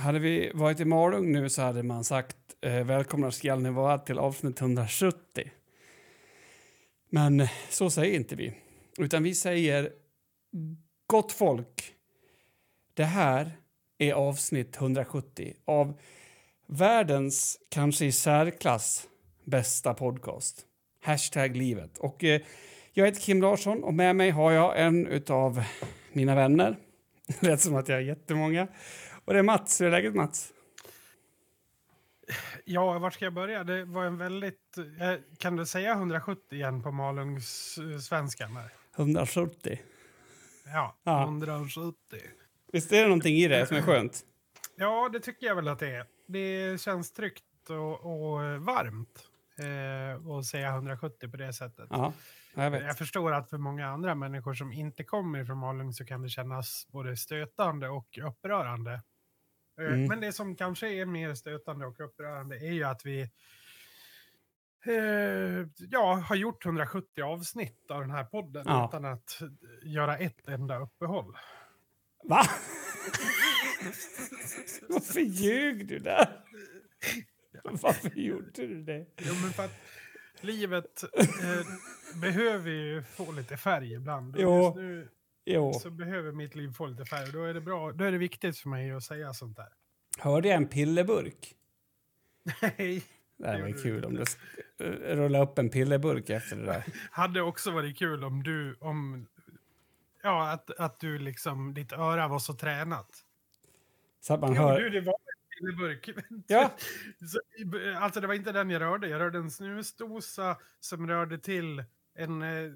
Hade vi varit i Malung nu så hade man sagt eh, välkomna ska ni vara till avsnitt 170. Men eh, så säger inte vi. Utan vi säger gott folk. Det här är avsnitt 170 av världens kanske i särklass bästa podcast. Hashtag livet. Och eh, jag heter Kim Larsson och med mig har jag en av mina vänner. Det lät som att jag har jättemånga. Och det är Mats. Hur är läget Mats? Ja, var ska jag börja? Det var en väldigt... eh, Kan du säga 170 igen på Malungs svenska? 170. Ja, Ja. 170. Visst är det någonting i det som är skönt? Ja, det tycker jag väl att det är. Det känns tryggt och, och varmt eh, att säga 170 på det sättet. Ja, jag vet. Jag förstår att för många andra människor som inte kommer från Malung så kan det kännas både stötande och upprörande. Eh, Mm. Men det som kanske är mer stötande och upprörande är ju att vi eh, ja, har gjort 170 avsnitt av den här podden Ja. utan att göra ett enda uppehåll. Va? Varför ljög du där? Varför gjorde du det? Jo, men för att livet eh, behöver ju få lite färg ibland. Jo. Just nu Jo, så behöver mitt liv få lite färg. Då är det bra. Då är det viktigt för mig att säga sånt där. hörde jag en pillerburk? Nej. Det här var ju kul om du rullade upp en pillerburk efter det där. Hade också varit kul om du, om, ja, att, att du liksom, ditt öra var så tränat. Så att man Jo, hör... du, det var en pillerburk. Ja. Så, alltså det var inte den jag rörde. Jag rörde en snusdosa som rörde till en, eh,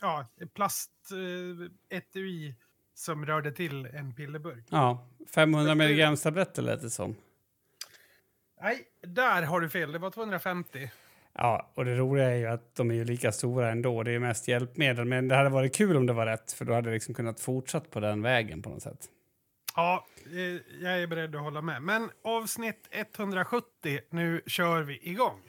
ja, plastetui som rörde till en pillerburk. Ja, 500 milligram tabletter lät det som. Nej, där har du fel. Det var 250. Ja, och det roliga är ju att de är ju lika stora ändå. Det är mest hjälpmedel. Men det hade varit kul om det var rätt, för då hade jag liksom kunnat fortsatt på den vägen på något sätt. Ja, eh, jag är beredd att hålla med. Men avsnitt 170, nu kör vi igång.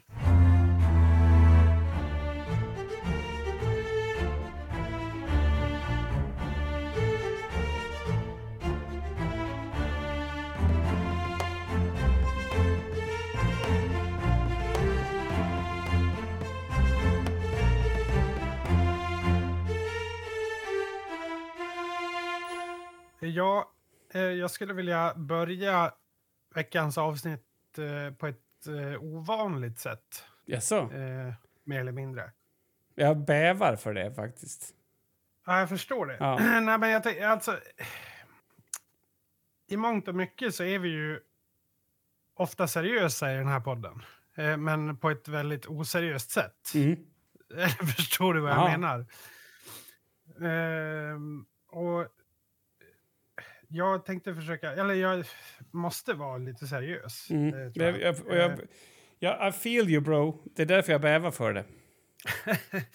Ja, eh, jag skulle vilja börja veckans avsnitt eh, på ett eh, ovanligt sätt. Jaså? Eh, mer eller mindre. Jag bävar för det faktiskt. Ja, jag förstår det. Ja. Nej, men jag alltså, I mångt och mycket så är vi ju ofta seriösa i den här podden. Eh, men på ett väldigt oseriöst sätt. Mm. Förstår du vad jag Ja. menar? Ehm, och jag tänkte försöka, eller jag måste vara lite seriös. Mm. eh, jag. jag, jag, ja, I feel you bro. Det är därför jag bävar för det.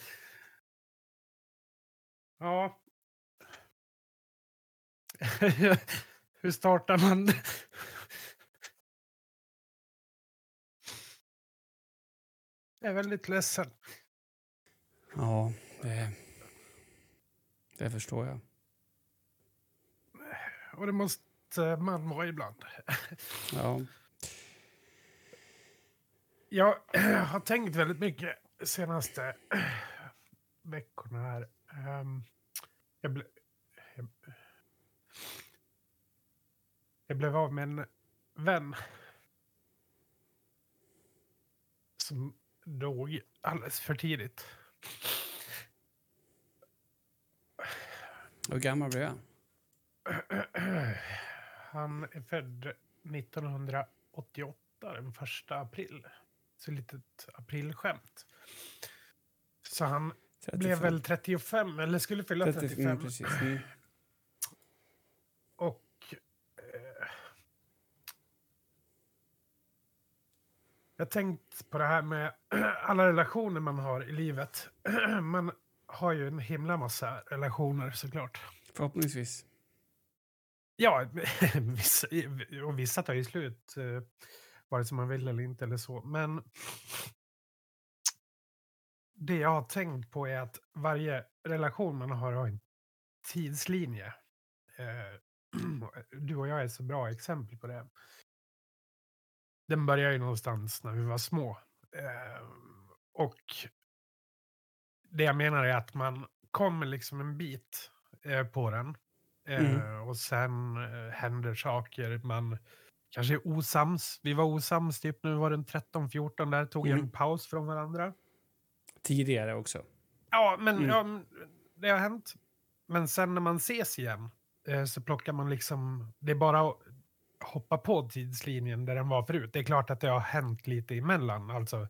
ja. Hur startar man? jag är väldigt ledsen. Ja, det, det förstår jag. Och det måste man vara ibland. Ja. Jag har tänkt väldigt mycket senaste veckorna här. Ehm, jag, ble, jag, jag blev av med en vän. Som dog alldeles för tidigt. Hur gammal blev jag? Han är född 1988, den första april. Så litet aprilskämt. Så han 35. blev väl 35, eller skulle fylla 30, 35. mm. Och... Eh, jag tänkt på det här med alla relationer man har i livet. man har ju en himla massa relationer såklart. Förhoppningsvis. Ja, vissa, och vissa tar ju slut. eh, Vare sig man vill eller inte eller så. Men det jag har tänkt på är att varje relation man har har en tidslinje. Eh, du och jag är så bra exempel på det. Den börjar ju någonstans när vi var små. Eh, och det jag menar är att man kommer liksom en bit eh, på den. Eh, Mm. Och sen eh, händer saker. Man kanske är osams. Vi var osams typ nu var den 13-14 där. Tog Mm. en paus från varandra. Tidigare också. Ja, men Mm. ja, det har hänt. Men sen när man ses igen eh, så plockar man liksom... Det är bara att hoppa på tidslinjen där den var förut. Det är klart att det har hänt lite emellan. Alltså,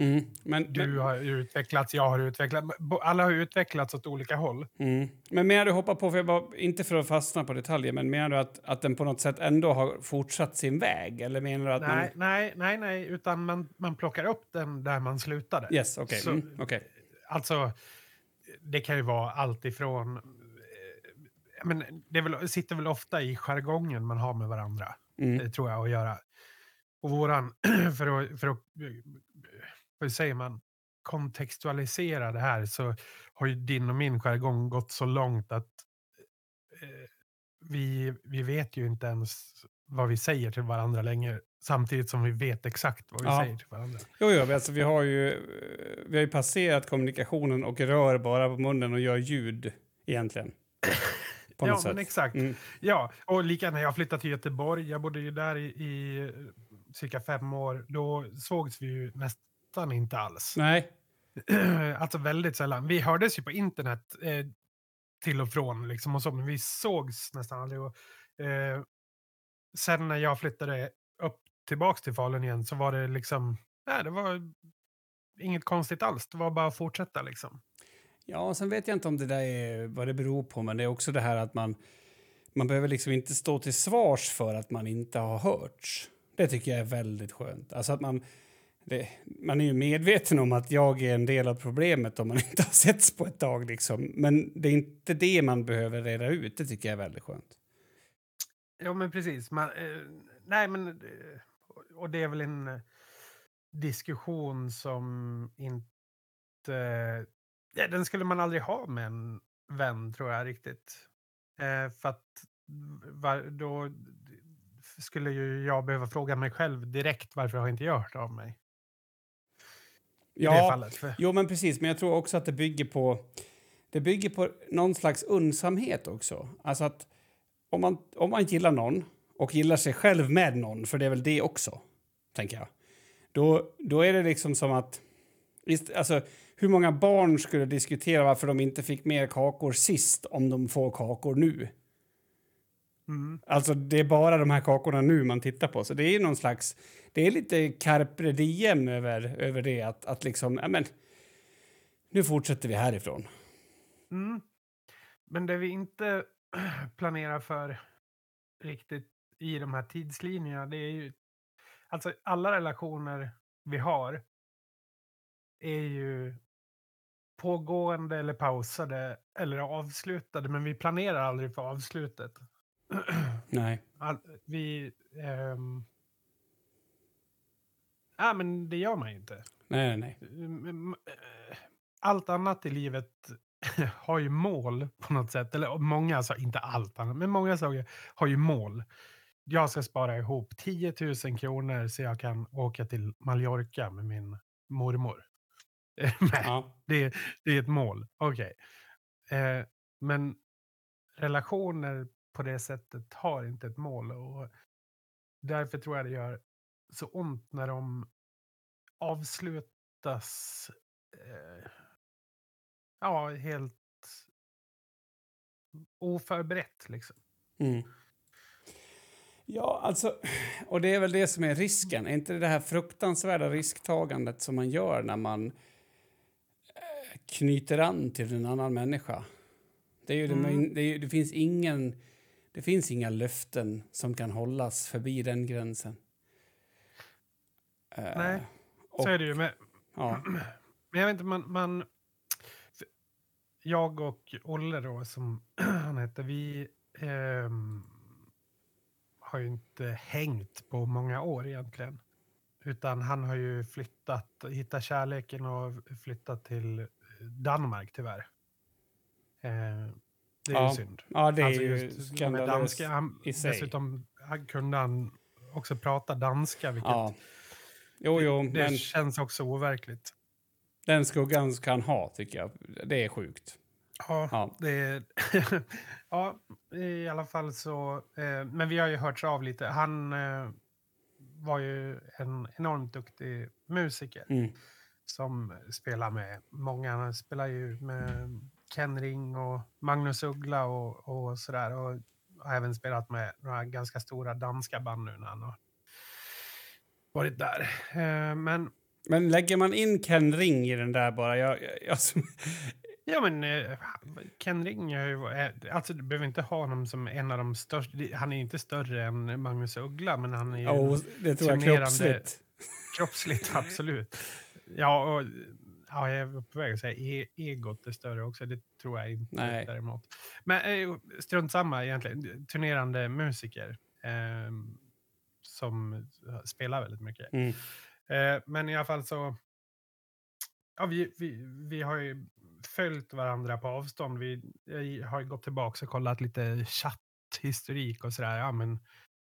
Mm. Men, du men, har utvecklats, jag har utvecklats. Alla har utvecklats åt olika håll. mm. men menar du hoppa på, för jag bara, inte för att fastna på detaljer, men menar du att, att den på något sätt ändå har fortsatt sin väg? Eller menar du att Nej, nej, nej, nej, utan man, man plockar upp den där man slutade. man... Yes, okej. Så- Mm, okej. Alltså, det kan ju vara allt ifrån... eh, Men det väl, sitter väl ofta i jargongen man har med varandra. Mm. Det tror jag att göra. Och våran, för att, för att, hur säger man, kontextualisera det här så har ju din och min jargong gått så långt att eh, vi, vi vet ju inte ens vad vi säger till varandra längre. Samtidigt som vi vet exakt vad vi Ja. säger till varandra. Jo, jo, alltså vi har ju, vi har ju passerat kommunikationen och rör bara på munnen och gör ljud egentligen. På ja, något men sätt. exakt. Mm. Ja, och lika när jag flyttade till Göteborg, jag bodde ju där i, i cirka fem år, då sågs vi ju nästan inte alls. Nej, alltså väldigt sällan. Vi hördes ju på internet eh, till och från, liksom och så, men vi sågs nästan aldrig. Och, eh, sen när jag flyttade upp tillbaks till Falun igen så var det liksom, nej, det var inget konstigt alls. Det var bara att fortsätta liksom. Ja, sen vet jag inte om det där är vad det beror på, men det är också det här att man, man behöver liksom inte stå till svars för att man inte har hörts. Det tycker jag är väldigt skönt. Alltså att man, det, man är ju medveten om att jag är en del av problemet om man inte har setts på ett tag. Liksom. Men det är inte det man behöver reda ut. Det tycker jag är väldigt skönt. Ja, men precis. Man, eh, nej, men... Eh, och det är väl en eh, diskussion som inte... Ja, den skulle man aldrig ha med en vän, tror jag riktigt. Eh, för att var, då skulle ju jag behöva fråga mig själv direkt varför har inte jag hört av mig? I det Ja, fallet. För, jo men precis. Men jag tror också att det bygger på, det bygger på någon slags undsamhet också. Alltså att om man, om man gillar någon och gillar sig själv med någon, för det är väl det också, tänker jag. Då, då är det liksom som att... Alltså, hur många barn skulle diskutera varför de inte fick mer kakor sist om de får kakor nu? Mm, Alltså det är bara de här kakorna nu man tittar på. Så det är någon slags, det är lite carpe diem över, över det att, att liksom, ja men, nu fortsätter vi härifrån. mm. Men det vi inte planerar för riktigt i de här tidslinjerna, det är ju... Alltså alla relationer vi har är ju pågående eller pausade eller avslutade, men vi planerar aldrig för avslutet. Nej. All, vi... ehm, Ja, men det gör man ju inte. Nej, nej, nej. Mm, eh, Allt annat i livet har ju mål på något sätt. Eller många, alltså inte allt annat, men många saker har ju mål. Jag ska spara ihop 10 000 kronor så jag kan åka till Mallorca med min mormor. Nej, Ja. det, det är ett mål. Okej. Eh, men relationer på det sättet har inte ett mål. Och därför tror jag det gör så ont när de avslutas eh, ja, helt oförberett. Liksom. Mm. Ja, alltså, och det är väl det som är risken. Är inte det här fruktansvärda risktagandet som man gör när man eh, knyter an till en annan människa? Det, är ju Mm. det, det finns ingen... Det finns inga löften som kan hållas förbi den gränsen. Eh, Nej, och, Så är det ju. Men, Ja. men jag vet inte, man... man jag och Olle då, som han heter, vi ehm, har ju inte hängt på många år egentligen. Utan han har ju flyttat, hittat kärleken och flyttat till Danmark tyvärr. Eh, Det är Ja, ju synd. Ja, det är Alltså ju med danska, han, i sig. Dessutom han kunde han också prata danska, vilket Ja. Jo, jo, det men känns också overkligt. den skuggan ska han ha, tycker jag. Det är sjukt. Ja, Ja. det är, ja, i alla fall så... Eh, men vi har ju hörts av lite. Han eh, var ju en enormt duktig musiker Mm. som spelar med många. Han spelar ju med Ken Ring och Magnus Uggla och, och sådär. Och har även spelat med några ganska stora danska band nu när han har varit där. Eh, men Men lägger man in Ken Ring i den där bara? Jag, jag, jag, som- Ja, men eh, Ken Ring är ju... eh, Alltså, du behöver inte ha honom som en av de största. Han är inte större än Magnus Uggla, men han är ju oh, det tror jag kroppsligt. kroppsligt, absolut. Ja, och ja, jag var på väg att säga e egot är större också. Det tror jag inte Nej. däremot. Men eh, strunt samma egentligen. Turnerande musiker eh, som spelar väldigt mycket. Mm. Eh, men i alla fall så... Ja, vi, vi, vi har ju följt varandra på avstånd. Vi har gått tillbaka och kollat lite chatthistorik och sådär. Ja, men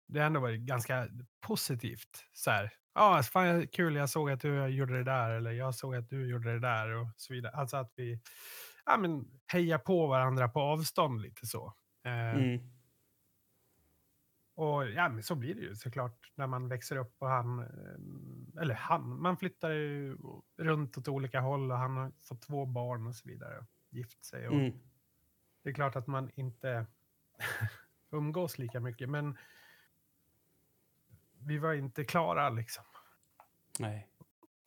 det har ändå varit ganska positivt. Så här, ja, fan kul, jag såg att du gjorde det där, eller jag såg att du gjorde det där och så vidare. Alltså att vi ja, men, hejar på varandra på avstånd lite så. Eh, Mm. och ja, men så blir det ju såklart när man växer upp och han, eh, eller han, man flyttar ju runt åt olika håll och han har fått två barn och så vidare. Och gift sig. Och Mm. Det är klart att man inte umgås lika mycket, men vi var inte klara liksom. Nej.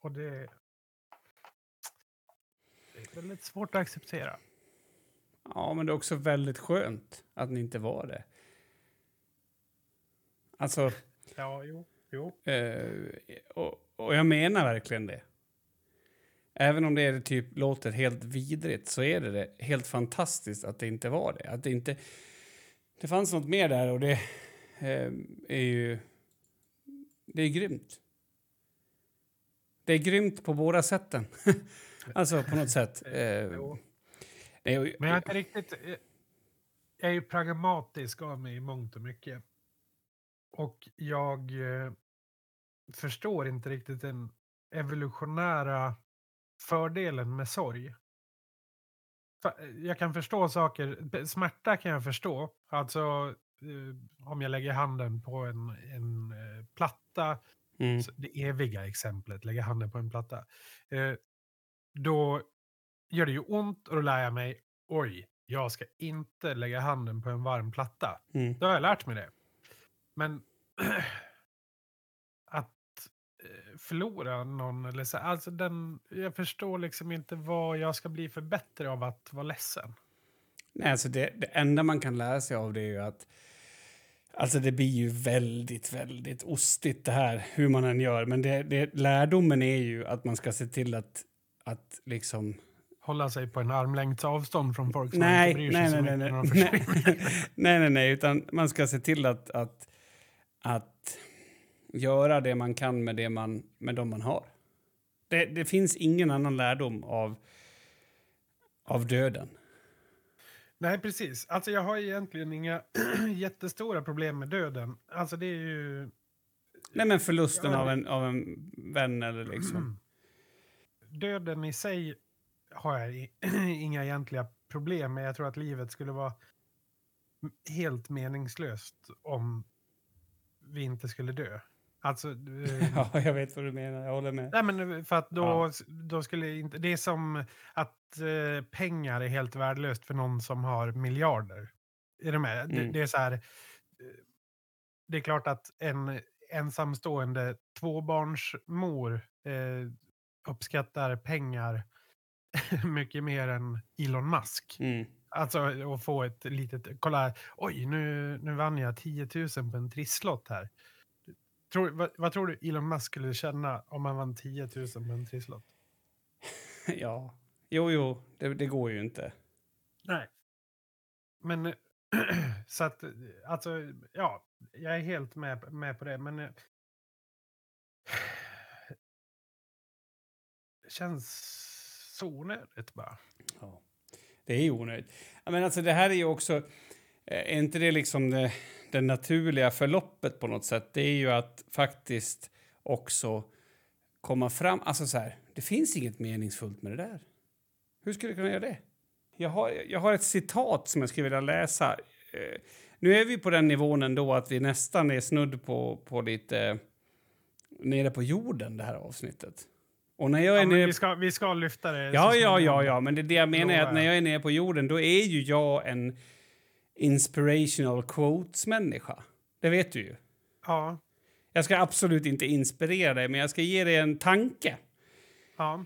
Och det, det är väldigt svårt att acceptera. Ja, men det är också väldigt skönt att ni inte var det. Alltså, Ja, jo, jo. eh, och, och jag menar verkligen det. Även om det är typ låter helt vidrigt så är det, det helt fantastiskt att det inte var det. Att det inte... Det fanns något mer där och det eh, är ju... Det är grymt. Det är grymt på båda sätten. alltså på något sätt. Eh, nej, Men jag är inte riktigt... eh, Jag är ju pragmatisk av mig i mångt och mycket. Och jag eh, förstår inte riktigt den evolutionära fördelen med sorg. Jag kan förstå saker, smärta kan jag förstå. Alltså om jag lägger handen på en, en eh, platta mm, det eviga exemplet, lägga handen på en platta. Eh, då gör det ju ont och då lär jag mig, oj, jag ska inte lägga handen på en varm platta. mm. Då har jag lärt mig det. Men att eh, förlora någon, eller så, alltså den, jag förstår liksom inte vad jag ska bli för bättre av att vara ledsen. Nej, alltså det, det enda man kan lära sig av det är ju att Alltså det blir ju väldigt, väldigt ostigt det här, hur man än gör. Men det, det, lärdomen är ju att man ska se till att, att liksom... Hålla sig på en armlängds avstånd från folk som Nej, inte bryr sig nej, så nej, nej, nej. nej, nej, nej, utan man ska se till att, att, att göra det man kan med, det man, med de man har. Det, det finns ingen annan lärdom av, av döden. Nej, precis. Alltså jag har egentligen inga jättestora problem med döden. Alltså det är ju... Nej, men förlusten Ja, av, en, av en vän eller liksom... Döden i sig har jag inga egentliga problem med. Jag tror att livet skulle vara helt meningslöst om vi inte skulle dö. Alltså... eh, Ja, jag vet vad du menar. Jag håller med. Nej, men för att då, Ja. då skulle inte... Det är som att eh, pengar är helt värdelöst för någon som har miljarder. Är du med? Det, Mm. det är så här... eh, Det är klart att en ensamstående tvåbarnsmor eh, uppskattar pengar mycket mer än Elon Musk. Mm. Alltså att få ett litet... Kolla, oj, nu, nu vann jag 10 000 på en trisslott här. Tror, vad, vad tror du Elon Musk skulle känna om han vann 10 000 på en trisslott? Ja, jo, jo, det, det går ju inte. Nej. Men eh, så att, eh, alltså, ja, jag är helt med, med på det. Men eh, det känns så onödigt bara. Ja. Det är ju onödigt. Men alltså, det här är ju också... eh, Är inte det liksom det, det naturliga förloppet på något sätt? Det är ju att faktiskt också komma fram... Alltså så här, det finns inget meningsfullt med det där. Hur skulle du kunna göra det? Jag har, jag har ett citat som jag skulle vilja läsa. Eh, nu är vi på den nivån ändå att vi nästan är snudd på, på lite eh, nere på jorden det här avsnittet. Och när jag är Ja, nere... vi, ska, vi ska lyfta det. Ja, ja, ja, ja, men det, det jag menar är att när jag är nere på jorden då är ju jag en inspirational quotes-människa. Det vet du ju. Ja, Jag ska absolut inte inspirera dig, men jag ska ge dig en tanke. ja.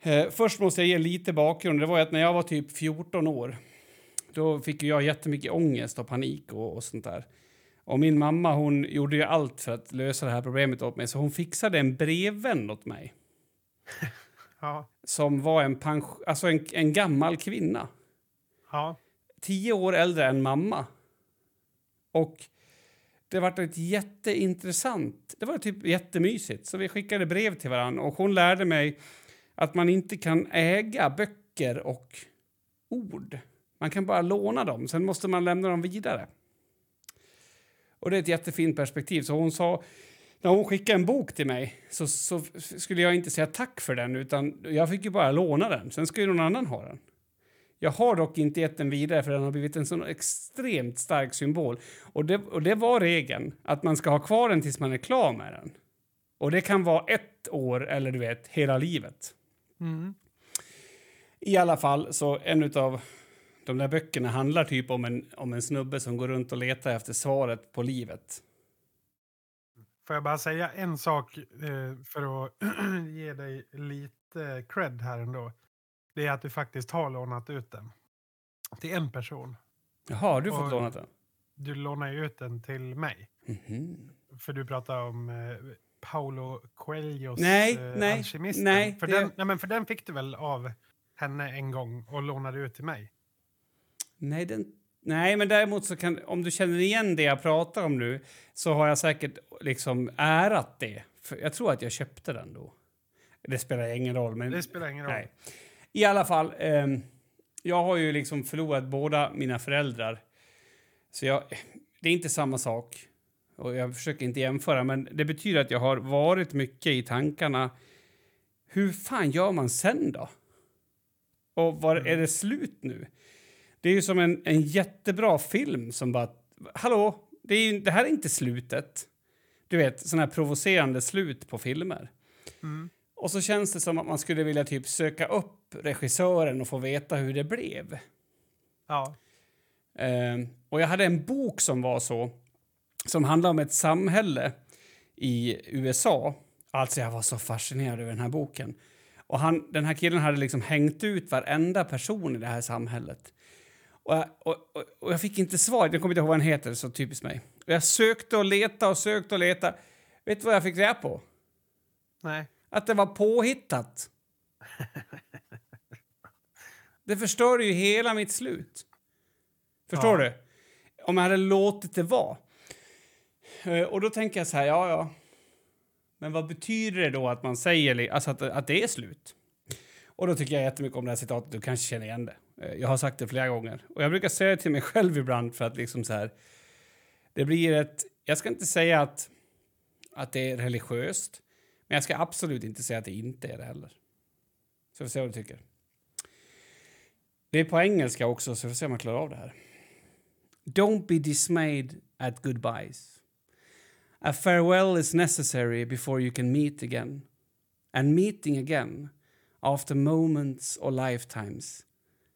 Eh, först måste jag ge lite bakgrund. Det var att när jag var typ 14 år då fick jag jättemycket ångest och panik och, och sånt där. Och min mamma hon gjorde ju allt för att lösa det här problemet åt mig så hon fixade en brevvän åt mig ja, som var en, pension, alltså en, en gammal kvinna. ja tio år äldre än mamma. Och det var ett jätteintressant, det var typ jättemysigt. Så vi skickade brev till varandra och hon lärde mig att man inte kan äga böcker och ord. Man kan bara låna dem, sen måste man lämna dem vidare. Och det är ett jättefint perspektiv. Så hon sa, när hon skickade en bok till mig så, så skulle jag inte säga tack för den utan jag fick ju bara låna den. Sen ska ju någon annan ha den. Jag har dock inte gett den vidare för den har blivit en sån extremt stark symbol. Och det, och det var regeln, att man ska ha kvar den tills man är klar med den. Och det kan vara ett år eller du vet, hela livet. Mm. I alla fall, så en av de där böckerna handlar typ om en, om en snubbe som går runt och letar efter svaret på livet. Får jag bara säga en sak eh, för att ge dig lite cred här ändå. Det är att du faktiskt har lånat ut den. Till en person. Jaha, har du fått lånat den? Du lånar ju ut den till mig. Mhm. För du pratar om eh, Paulo Coelhos Nej, eh, nej, Alkemisten. nej, För, det- den, nej, men för den fick du väl av henne en gång och lånade ut till mig? Nej, den, nej, men däremot så kan, om du känner igen det jag pratar om nu så har jag säkert liksom ärat det. För jag tror att jag köpte den då. Det spelar ingen roll. Men, Det spelar ingen roll. Nej. I alla fall, ehm, jag har ju liksom förlorat båda mina föräldrar. Så jag, det är inte samma sak. Och jag försöker inte jämföra, men det betyder att jag har varit mycket i tankarna. Hur fan gör man sen då? Och var är det slut nu? Det är ju som en, en jättebra film som bara... Hallå, det, är ju, det här är inte slutet. Du vet, såna här provocerande slut på filmer. Mm. Och så känns det som att man skulle vilja typ söka upp regissören och få veta hur det blev. Ja. Ehm, och jag hade en bok som var så, som handlade om ett samhälle i USA. Alltså jag var så fascinerad över den här boken. Och han, den här killen hade liksom hängt ut varenda person i det här samhället. Och jag, och, och, och jag fick inte svar, jag kommer inte ihåg vad han heter, så typiskt mig. Och jag sökte och letade och sökte och letade. Vet du vad jag fick reda på? Nej. Att det var påhittat. Det förstör ju hela mitt slut. Förstår Ja. du? Om jag hade låtit det vara. Eh, Och då tänker jag så här, ja, ja. Men vad betyder det då att man säger alltså att, att det är slut? Och då tycker jag jättemycket om det här citatet, du kanske känner igen det. Eh, Jag har sagt det flera gånger. Och jag brukar säga det till mig själv ibland för att liksom så här... Det blir ett... Jag ska inte säga att, att det är religiöst. Men jag ska absolut inte säga att det inte är det heller. Så vi får se vad du tycker. Det är på engelska också, så vi får se om jag klarar av det här. Don't be dismayed at goodbyes. A farewell is necessary before you can meet again. And meeting again, after moments or lifetimes,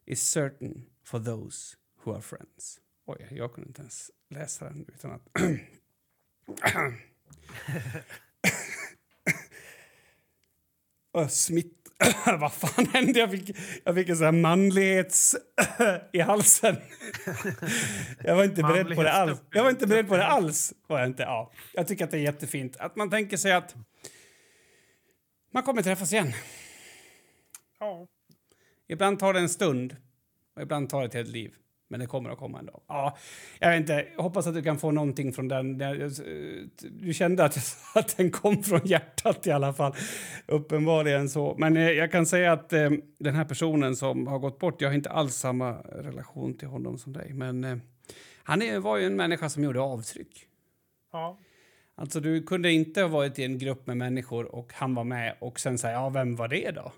is certain for those who are friends. Oj, jag kunde inte ens läsa den utan att... Och smitt... Vad fan hände? Jag fick, jag fick en sån här manlighets... i halsen. jag var inte beredd på det alls. Jag var inte beredd på det alls. Var jag, inte. Ja, jag tycker att det är jättefint. Att man tänker sig att man kommer träffas igen. Ja. Ibland tar det en stund och ibland tar det ett helt liv. Men det kommer att komma en dag. Ja, jag vet inte, jag hoppas att du kan få någonting från den. Du kände att, att den kom från hjärtat i alla fall. Uppenbarligen så. Men eh, jag kan säga att eh, den här personen som har gått bort, jag har inte alls samma relation till honom som dig. Men eh, han var ju en människa som gjorde avtryck. Ja. Alltså du kunde inte ha varit i en grupp med människor och han var med och sen säga, ja vem var det då?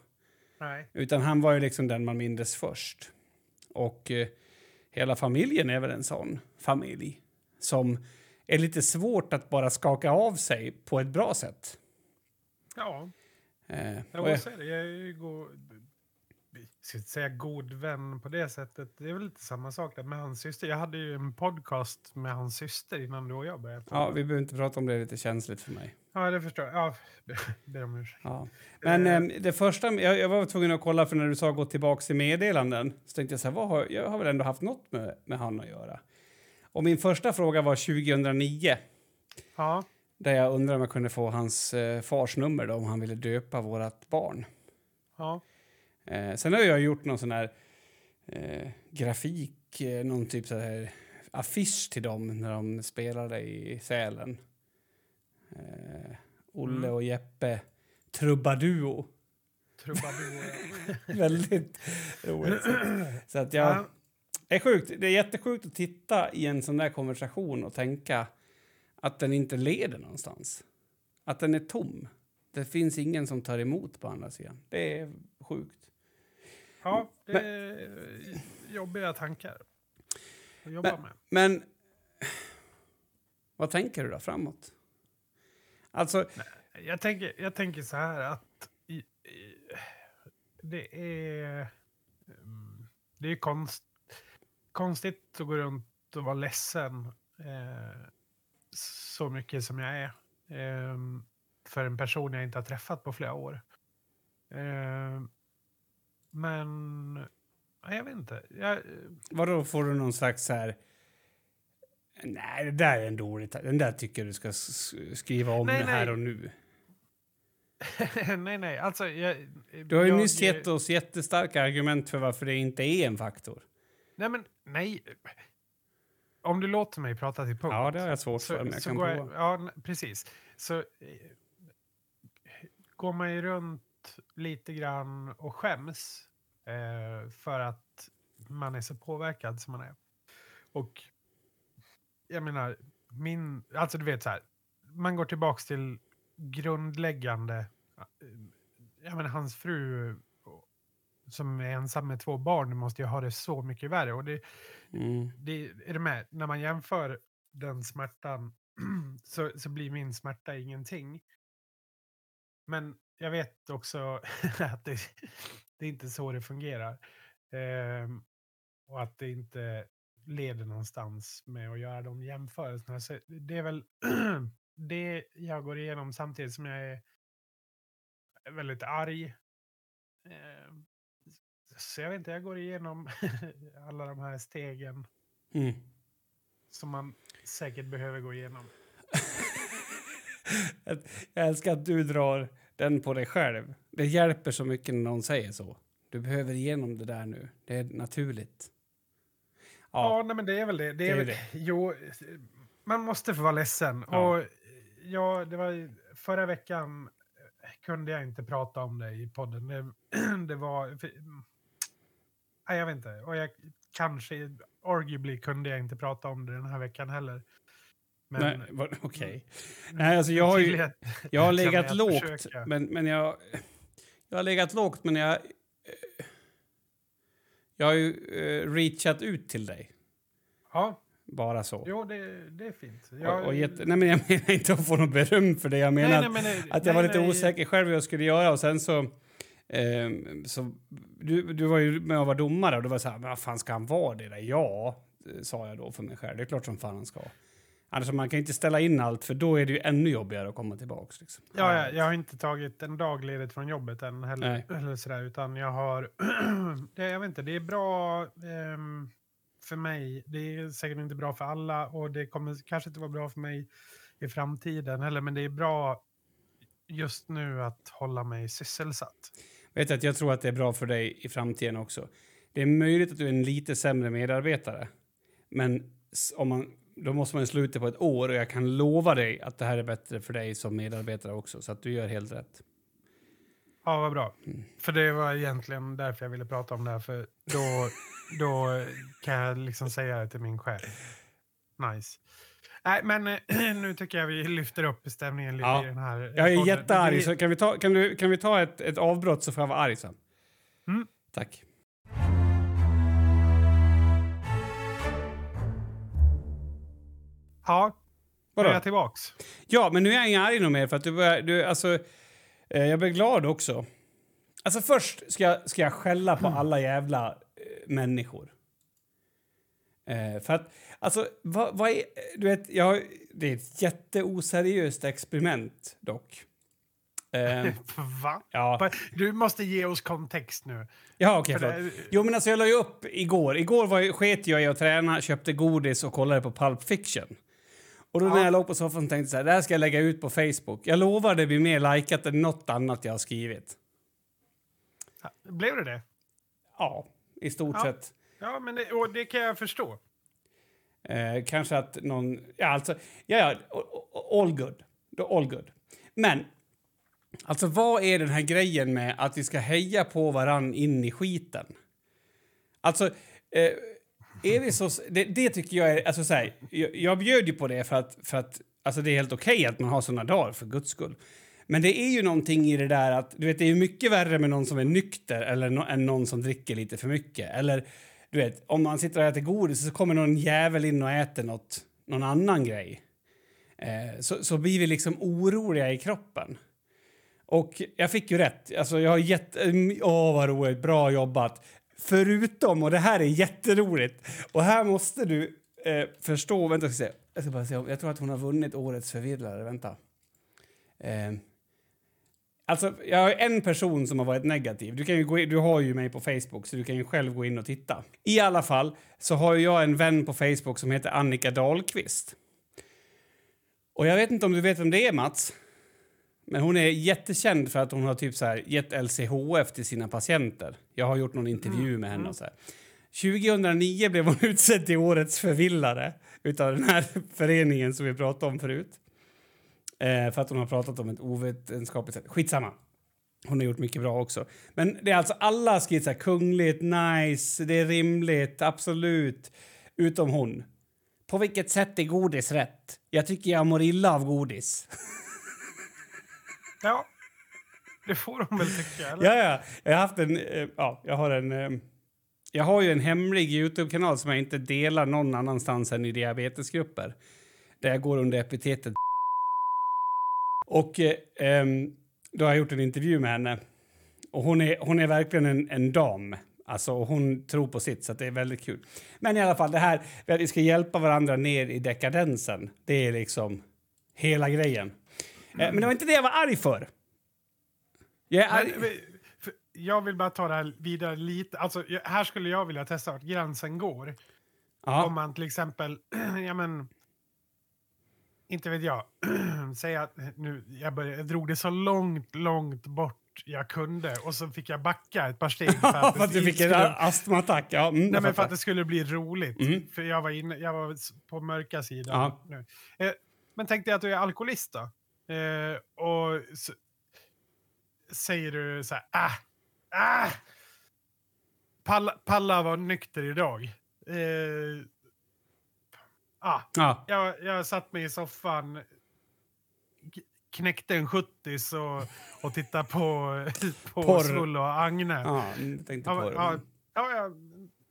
Nej. Utan han var ju liksom den man mindes först. Och hela familjen är väl en sån familj som är lite svårt att bara skaka av sig på ett bra sätt. Ja. Eh, Jag, jag, säga det, jag är ju god, ska inte säga god vän på det sättet. Det är väl lite samma sak där med hans syster. Jag hade ju en podcast med hans syster innan du och jag började. ja, vi behöver inte prata om det, det är lite känsligt för mig. Ja det förstår jag. Ja, ber om ursäkt. Ja. Men eh, det första, jag, jag var tvungen att kolla för när du sa gå tillbaka till meddelanden så tänkte jag så här, vad har, jag har väl ändå haft något med, med han att göra. Och min första fråga var 2009 Ja, där jag undrade om jag kunde få hans eh, fars nummer då, om han ville döpa vårt barn. ja, Eh, sen har jag gjort någon sån här eh, grafik, eh, någon typ så här affisch till dem när de spelade i Sälen. Eh, Olle Mm. och Jeppe, Trubaduo. trubadur. Väldigt roligt. Så att jag... Ja. Är sjukt. Det är jättesjukt att titta i en sån där konversation och tänka att den inte leder någonstans. Att den är tom. Det finns ingen som tar emot på andra sidan. Det är sjukt. Ja, det är jobbiga tankar att jobba med. Men vad tänker du då framåt? Alltså, Jag tänker, jag tänker så här att i, i, det är, mm, det är konst, konstigt att gå runt och vara ledsen eh, så mycket som jag är eh, för en person jag inte har träffat på flera år. Eh, men ja, jag vet inte. Jag, vadå får du någon slags så här... Nej, det där är en dålig... Den där tycker jag du ska skriva om Nej, här nej. och nu. nej, nej, alltså... Jag, Du har ju jag, nyss gett oss jättestarka argument för varför det inte är en faktor. Nej, men nej. Om du låter mig prata till punkt. Ja, det har jag svårt för, så, men jag kan jag, ja, precis. Så eh, går man ju runt lite grann och skäms eh, för att man är så påverkad som man är. Och jag menar, min, alltså du vet så här, man går tillbaks till grundläggande, eh, jag menar hans fru som är ensam med två barn måste ju ha det så mycket värre. Och det, Mm. det, är det med? När man jämför den smärtan så, så blir min smärta ingenting. Men jag vet också att det, det är inte så det fungerar. Ehm, och att det inte leder någonstans med att göra de jämförelserna. Så det är väl det jag går igenom samtidigt som jag är väldigt arg. Ehm, så jag vet inte, jag går igenom alla de här stegen Mm. som man säkert behöver gå igenom. Jag älskar att du drar den på dig själv. Det hjälper så mycket när någon säger så. Du behöver igenom det där nu. Det är naturligt. Ja, Ja, nej, men det är väl det. Det det är väl, det. Jo, man måste få vara ledsen. Ja. Och ja, det var förra veckan eh, kunde jag inte prata om det i podden. Det, det var... För, nej, jag vet inte. Och jag kanske, arguably, kunde jag inte prata om det den här veckan heller. Men nej, okej. Nej, alltså jag har ju... Jag har legat jag lågt, men, men jag... Jag har legat lågt, men jag... eh, Jag har ju eh, reachat ut till dig. Ja, Bara så. jo, det, det är fint. och, och gett, nej, men jag menar inte att få något beröm för det. Jag menar nej, att, nej, men, att jag var nej, lite nej. osäker själv hur jag skulle göra. Och sen så... ehm, så du, du var ju med och var domare och då var så här, men vad fan ska han vara det där? Ja, eh, sa jag då för mig själv. Det är klart som fan han ska. Alltså man kan inte ställa in allt för då är det ju ännu jobbigare att komma tillbaks. Liksom. Ja, ja, jag har inte tagit en dag ledigt från jobbet än heller. Eller sådär, utan jag har... det, jag vet inte, det är bra ehm, för mig. Det är säkert inte bra för alla och det kommer kanske inte vara bra för mig i framtiden heller. Men det är bra just nu att hålla mig sysselsatt. Vet du att jag tror att det är bra för dig i framtiden också. det är möjligt att du är en lite sämre medarbetare. Men om man, då måste man sluta på ett år och jag kan lova dig att det här är bättre för dig som medarbetare också. Så att du gör helt rätt. Ja, vad bra. Mm. För det var egentligen därför jag ville prata om det här. För då, då kan jag liksom säga det till min chef. Nice. Nej, men eh, nu tycker jag vi lyfter upp stämningen lite Ja. i den här Jag är podden. jättearg, så kan vi ta, kan du, kan vi ta ett, ett avbrott så får jag vara arg sen? Mm. Tack. Ja, nu är Vadå? jag tillbaks. Ja, men nu är jag inte arg nog mer för att du börjar... Du, alltså, eh, jag blir glad också. Alltså först ska jag, ska jag skälla på alla jävla eh, människor. Eh, för att, alltså, vad, vad är... Du vet, jag, det är ett jätteoseriöst experiment dock. Eh, Va? ja? Du måste ge oss kontext nu. ja okej, det- Jo, men alltså jag la ju upp igår. Igår var jag, sket jag i att träna, köpte godis och kollade på Pulp Fiction. Och då Ja. när jag låg på soffan tänkte jag så här, det här ska jag lägga ut på Facebook. Jag lovar det blir mer likat än något annat jag har skrivit. Blev det det? Ja, i stort Ja. sett. Ja, men det, och det kan jag förstå. Eh, kanske att någon... Ja, alltså... Ja, ja, all good. All good. Men, alltså vad är den här grejen med att vi ska heja på varann in i skiten? Alltså, eh, är vi så... Det, det tycker jag är... Alltså så här, jag, jag bjöd ju på det för att, för att alltså det är helt okej okay att man har såna dagar, för guds skull. Men det är ju någonting i det där att, du vet, det är mycket värre med någon som är nykter eller no, än någon som dricker lite för mycket. Eller, du vet, om man sitter och äter godis så kommer någon jävel in och äter något, någon annan grej. Eh, så, så blir vi liksom oroliga i kroppen. Och jag fick ju rätt. Alltså jag har gett... Mm, åh, vad roligt. Bra jobbat. Förutom, och det här är jätteroligt, och här måste du eh, förstå... Vänta, jag ska se. Jag, ska bara se. jag tror att hon har vunnit Årets förvirrare. Vänta. Eh, alltså, jag har en person som har varit negativ. Du, kan ju gå in, du har ju mig på Facebook, så du kan ju själv gå in och titta. I alla fall så har jag en vän på Facebook som heter Annika Dahlqvist. Och jag vet inte om du vet vem det är, Mats? Men hon är jättekänd för att hon har typ så här gett LCHF till sina patienter. Jag har gjort någon intervju med henne och så här. 2009 blev hon utsedd till årets förvillare utav den här föreningen som vi pratade om förut. Eh, för att hon har pratat om ett ovetenskapligt sätt. Skitsamma. Hon har gjort mycket bra också. Men det är alltså alla skrivit så här kungligt, nice, det är rimligt, absolut. Utom hon. På vilket sätt är godis rätt? Jag tycker jag mår illa av godis. Ja, det får de väl tycka. Eller? Ja, ja. Jag har haft en... Eh, ja, jag har en... Eh, jag har ju en hemlig Youtube-kanal som jag inte delar någon annanstans än i diabetesgrupper. Där jag går under epitetet Och eh, ehm, då har jag gjort en intervju med henne. Och hon är, hon är verkligen en, en dam. Alltså, och hon tror på sitt, så det är väldigt kul. Men i alla fall, det här att vi ska hjälpa varandra ner i dekadensen, det är liksom hela grejen. Eh, men det var inte det jag var arg för. Jag är arg... Men, för jag vill bara ta det här vidare lite. Alltså, här skulle jag vilja testa vart gränsen går. Ja. Om man till exempel, ja men, inte vet jag, säga att nu, jag, började, jag drog det så långt, långt bort jag kunde och så fick jag backa ett par steg för att, för att du fick en skulle, astmaattack. Ja, mm, nej, men för att det skulle bli roligt. Mm. För jag var, inne, jag var på mörka sidan Ja. nu. Eh, men tänk dig att du är alkoholist då. Eh, och s- säger du så här, ah, ah, palla, palla var nykter idag. Eh, ah, Ja. jag, jag satt mig i soffan, knäckte en 70 och, och tittade på, på Porr. Svull och Agne. Ja. Ja, jag tänkte Ja, på det. ja, ja,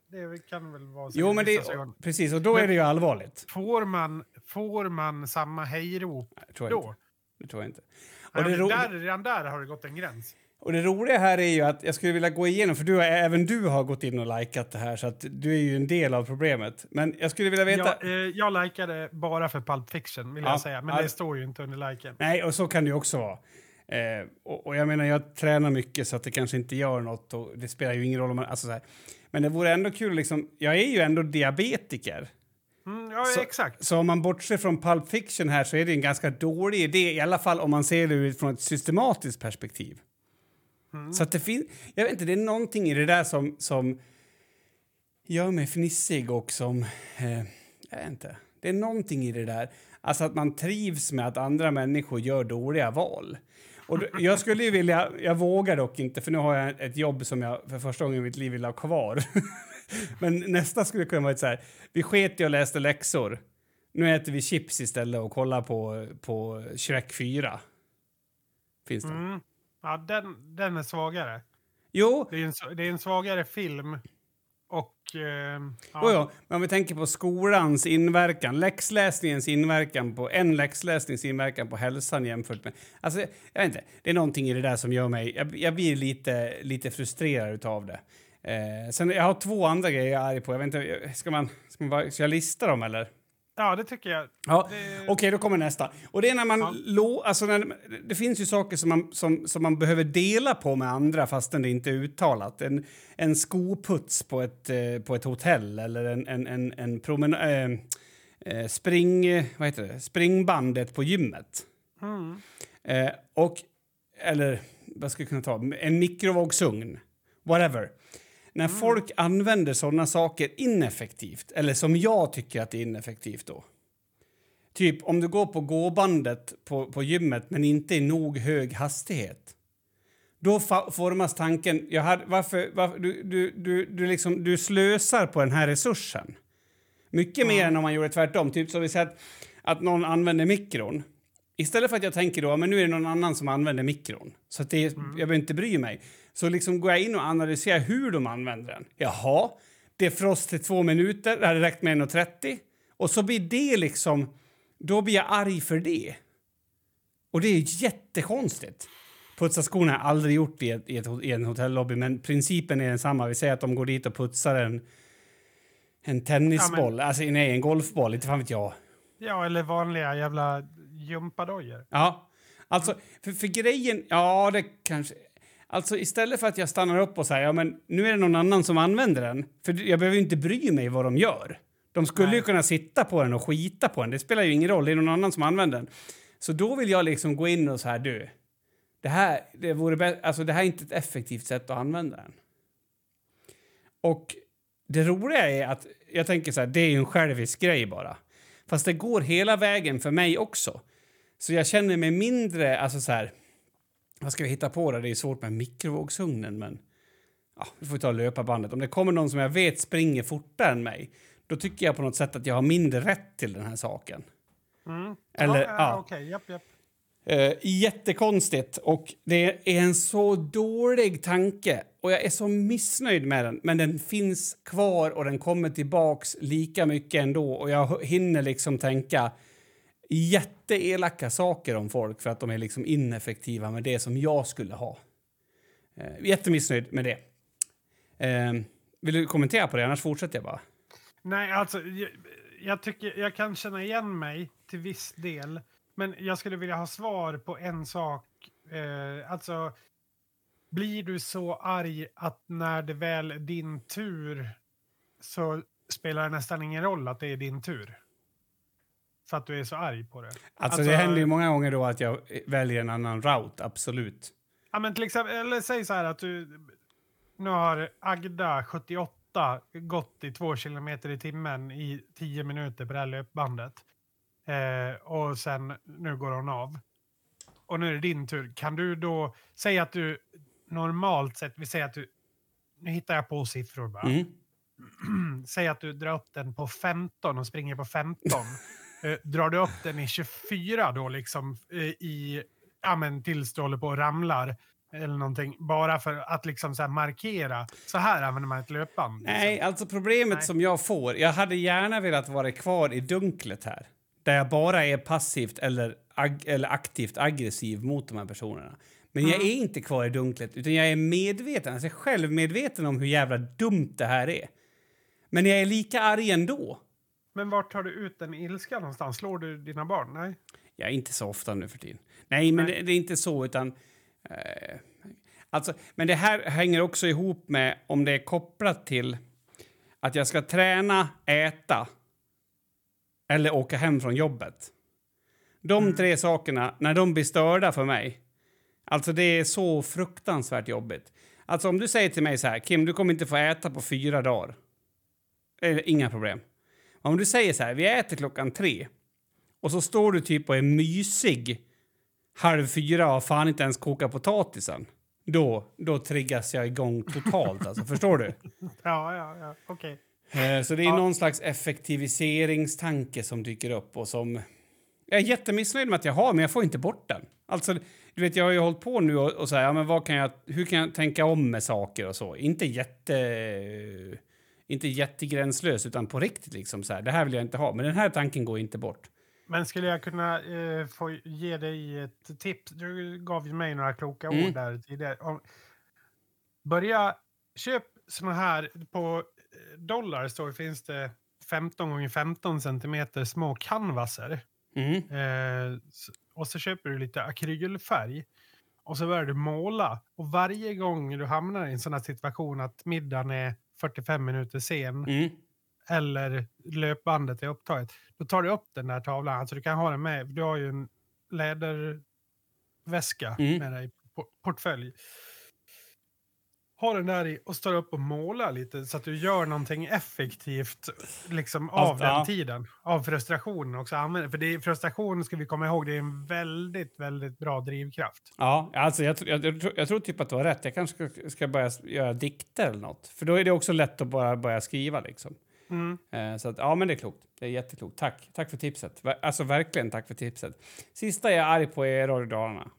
det kan väl vara så. Jo, men det, precis, och då Men- är det ju allvarligt. Får man, får man samma hejrop då? Det tror jag inte. Och Och det, där, redan där har det gått en gräns. och det roliga här är ju att jag skulle vilja gå igenom, för du, även du har gått in och likat det här, så att du är ju en del av problemet. Men jag skulle vilja veta... Jag, eh, jag likade bara för Pulp Fiction, vill Ja, jag säga. Men ja. det står ju inte under liken. Nej, och så kan det ju också vara. Eh, och, och jag menar, jag tränar mycket så att det kanske inte gör något och det spelar ju ingen roll om man... Alltså så här. Men det vore ändå kul liksom, jag är ju ändå diabetiker. Mm, ja, Så- exakt. Så om man bortser från Pulp Fiction här så är det en ganska dålig idé, i alla fall om man ser det utifrån ett systematiskt perspektiv. Mm. Så att det finns, jag vet inte, det är någonting i det där som, som gör mig fnissig och som... Eh, jag vet inte. Det är någonting i det där. Alltså att man trivs med att andra människor gör dåliga val. Och då, jag skulle ju vilja, jag vågar dock inte för nu har jag ett jobb som jag för första gången i mitt liv vill ha kvar. Men nästa skulle kunna vara så här, vi sket i och läste läxor. Nu äter vi chips istället och kollar på, på Shrek 4. Finns det. Mm. Ja, den, den är svagare. Jo, Det är en, det är en svagare film. Och... Eh, ja. Men om vi tänker på skolans inverkan, läxläsningens inverkan på en läxläsnings inverkan på hälsan jämfört med... Alltså, jag vet inte, det är någonting i det där som gör mig... Jag, jag blir lite, lite frustrerad utav det. Eh, sen, jag har två andra grejer jag är arg på. Jag vet inte, ska, man, ska, man bara, ska jag lista dem eller? ja, det tycker jag. Ja, Det- Okej, då kommer nästa. Och det är när man Ja. lo, alltså när, det finns ju saker som man, som, som man behöver dela på med andra fastän det inte är uttalat. En, en skoputs på ett, eh, på ett hotell eller en, en, en, en promenad... Eh, eh, spring... Vad heter det? Springbandet på gymmet. Mm. Eh, och... Eller vad ska jag kunna ta? En mikrovågsugn. Whatever. När folk använder såna saker ineffektivt, eller som jag tycker att det är ineffektivt då. Typ om du går på gåbandet på, på gymmet men inte i nog hög hastighet. Då formas tanken, jag hade, varför, varför, du, du, du, du, liksom, du slösar på den här resursen. Mycket mer än om man gjorde tvärtom. Typ så vi säger att, att någon använder mikron. Istället för att jag tänker då, men nu är det någon annan som använder mikron. Så att det, är- jag behöver inte bry mig. Så liksom går jag in och analyserar hur de använder den. Jaha, det är frost till två minuter, det hade räckt med 1,30. Och så blir det liksom, då blir jag arg för det. Och det är jättekonstigt. Putsa skorna har jag aldrig gjort i, ett, i, ett, i en hotellobby, men principen är densamma. Vi säger att de går dit och putsar en, en tennisboll, alltså nej, en golfboll, inte fan vet jag. Ja, eller vanliga jävla gympadojor. Ja, alltså för, för grejen, ja det kanske... Alltså istället för att jag stannar upp och säger ja men nu är det någon annan som använder den, för jag behöver ju inte bry mig vad de gör. De skulle Nej. ju kunna sitta på den och skita på den, det spelar ju ingen roll, det är någon annan som använder den. Så då vill jag liksom gå in och så här, du, det här, det vore alltså det här är inte ett effektivt sätt att använda den. Och det roliga är att jag tänker så här, det är ju en självisk grej bara. Fast det går hela vägen för mig också. Så jag känner mig mindre, alltså så här, vad ska vi hitta på då? Det är svårt med mikrovågsugnen, men ja, vi får ta löparbandet. Om det kommer någon som jag vet springer fortare än mig, då tycker jag på något sätt att jag har mindre rätt till den här saken. Mm. Eller, ja, ja. Okej, japp, japp. Eh, jättekonstigt och det är en så dålig tanke och jag är så missnöjd med den. Men den finns kvar och den kommer tillbaks lika mycket ändå och jag hinner liksom tänka jätteelaka saker om folk för att de är liksom ineffektiva med det som jag skulle ha. Eh, jättemissnöjd med det. Eh, vill du kommentera på det? Annars fortsätter jag bara. Nej, alltså, jag, jag, tycker, jag kan känna igen mig till viss del. Men jag skulle vilja ha svar på en sak. Eh, alltså, blir du så arg att när det väl är din tur så spelar det nästan ingen roll att det är din tur? För att du är så arg på det. Alltså, Alltså- det händer ju många gånger då att jag väljer en annan route, absolut. Ja, men till exempel, eller säg så här att du... Nu har Agda, 78, gått i två kilometer i timmen i tio minuter på det här löpbandet. Eh, och sen, nu går hon av. Och nu är det din tur. Kan du då, säga att du normalt sett, vi säger att du, nu hittar jag på siffror bara. Mm. Säg att du drar upp den på 15 och springer på 15. eh, drar du upp den i 24 då liksom eh, i, ja men tills du håller på och ramlar eller någonting. Bara för att liksom så markera. Så här använder man ett löpband. liksom. Nej, alltså problemet Nej. som jag får... Jag hade gärna velat vara kvar i dunklet här. Där jag bara är passivt eller, ag eller aktivt aggressiv mot de här personerna. Men jag Mm. är inte kvar i dunklet, utan jag är medveten, alltså jag självmedveten om hur jävla dumt det här är. Men jag är lika arg ändå. Men vart tar du ut den ilskan någonstans? Slår du dina barn? Nej. Ja, inte så ofta nu för tiden. Nej, men Nej. Det, det är inte så, utan... Eh, alltså, men det här hänger också ihop med om det är kopplat till att jag ska träna, äta eller åka hem från jobbet. De Mm. tre sakerna, när de blir störda för mig, alltså det är så fruktansvärt jobbigt. Alltså om du säger till mig så här, Kim, du kommer inte få äta på fyra dagar. är inga problem. Om du säger så här, vi äter klockan tre och så står du typ och är mysig halv fyra och fan inte ens koka potatisen. Då, då triggas jag igång totalt. Alltså, förstår du? Ja, ja, ja. Okej. Eh, Så det är Ja. någon slags effektiviseringstanke som dyker upp och som jag är jättemissnöjd med att jag har, men jag får inte bort den. Alltså, du vet, jag har ju hållit på nu och, och så här, ja, men vad kan jag, hur kan jag tänka om med saker och så? Inte jätte... Inte jättegränslös, utan på riktigt liksom så här. Det här vill jag inte ha, men den här tanken går inte bort. Men skulle jag kunna eh, få ge dig ett tips? Du gav ju mig några kloka Mm. ord där tidigare. Om, börja, köp såna här, på eh, dollar så finns det 15 gånger 15 centimeter små canvaser. Mm. Eh, och så köper du lite akrylfärg. Och så börjar du måla. Och varje gång du hamnar i en sån här situation att middagen är 45 minuter sen Mm. eller löpbandet är upptaget, då tar du upp den där tavlan. Alltså du kan ha den med, du har ju en läderväska Mm. med dig, po- portfölj. Ha den där i och står upp och måla lite så att du gör någonting effektivt liksom, av Alltså, den ja. tiden. Av frustrationen också. Använd- För det är, frustration ska vi komma ihåg, det är en väldigt, väldigt bra drivkraft. Ja, alltså jag, jag, jag, tror- jag tror typ att du har rätt. Jag kanske ska, ska börja göra dikter eller något. För då är det också lätt att bara börja skriva liksom. Mm. Eh, så att, ja, men det är klokt. Det är jätteklokt. Tack. Tack för tipset. Alltså verkligen tack för tipset. Sista jag är arg på är Radio Dalarna.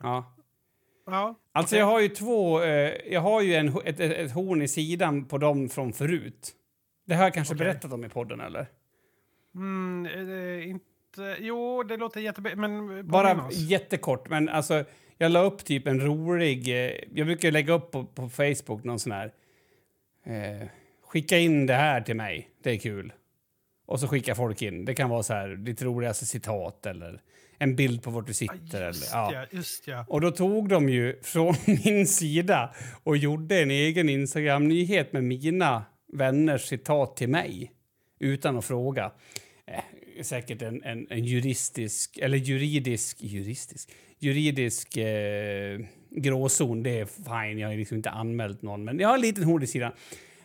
Ja. Ja, Alltså jag har ju två, eh, jag har ju en, ett, ett, ett horn i sidan på dem från förut. Det har jag kanske Okej. berättat om i podden eller? Mm, inte... Jo, det låter jättebra. Men Bara oss. jättekort, men alltså jag la upp typ en rolig, eh, jag brukar lägga upp på, på Facebook någon sån här, eh, skicka in det här till mig, det är kul. Och så skickar folk in, det kan vara så här, ditt roligaste citat eller en bild på vart du Ja, sitter. just eller, ja. ja, just ja. Och då tog de ju från min sida och gjorde en egen Instagram-nyhet med mina vänners citat till mig utan att fråga. Eh, säkert en, en, en juristisk, eller juridisk, juristisk, juridisk eh, gråzon. Det är fine, jag har liksom inte anmält någon, men jag har en liten horn i sidan.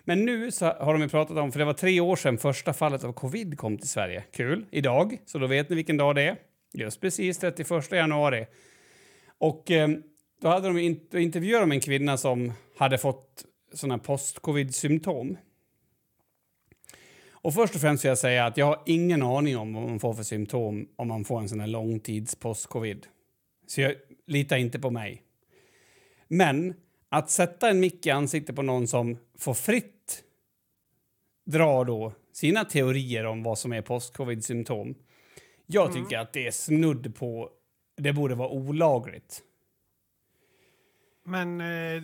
Men nu så har de pratat om, för det var tre år sedan första fallet av covid kom till Sverige. Kul, idag, så då vet ni vilken dag det är. Just precis, 31 januari. Och eh, då hade de in, då intervjuade de en kvinna som hade fått sådana post-covid-symptom. Och först och främst vill jag säga att jag har ingen aning om vad man får för symptom om man får en sån här långtids post-covid. Så jag litar inte på mig. Men att sätta en mick i ansiktet på någon som får fritt dra då sina teorier om vad som är post-covid-symptom. Jag tycker att det är snudd på... Det borde vara olagligt. Men eh,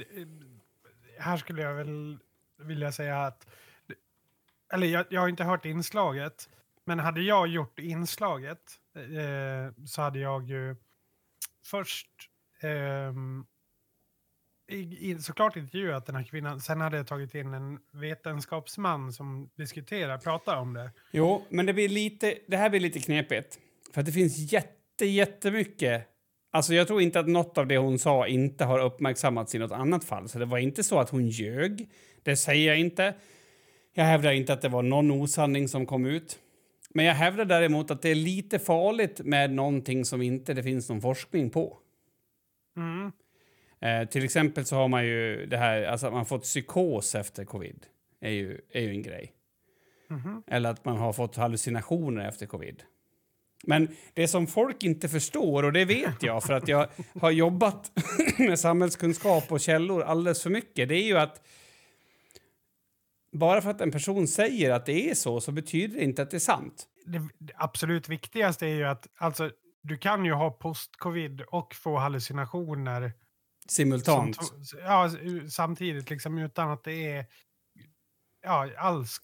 här skulle jag väl vilja säga att... Eller jag, jag har inte hört inslaget. Men hade jag gjort inslaget eh, så hade jag ju först ehm, i, i, såklart intervjuat den här kvinnan. Sen hade jag tagit in en vetenskapsman som diskuterar, pratar om det. Jo, men det, blir lite, det här blir lite knepigt. För att det finns jätte, jättemycket... Alltså jag tror inte att något av det hon sa inte har uppmärksammats i något annat fall. Så det var inte så att hon ljög. Det säger jag inte. Jag hävdar inte att det var någon osanning som kom ut. Men jag hävdar däremot att det är lite farligt med någonting som inte det finns någon forskning på. Mm. Eh, till exempel så har man ju det här, alltså att man fått psykos efter covid. Är ju, är ju en grej. Mhm. Eller att man har fått hallucinationer efter covid. Men det som folk inte förstår, och det vet jag för att jag har jobbat med samhällskunskap och källor alldeles för mycket, det är ju att bara för att en person säger att det är så, så betyder det inte att det är sant. det, det absolut viktigaste är ju att alltså, du kan ju ha post-covid och få hallucinationer Simultant. som- ja, samtidigt liksom utan att det är ja, alls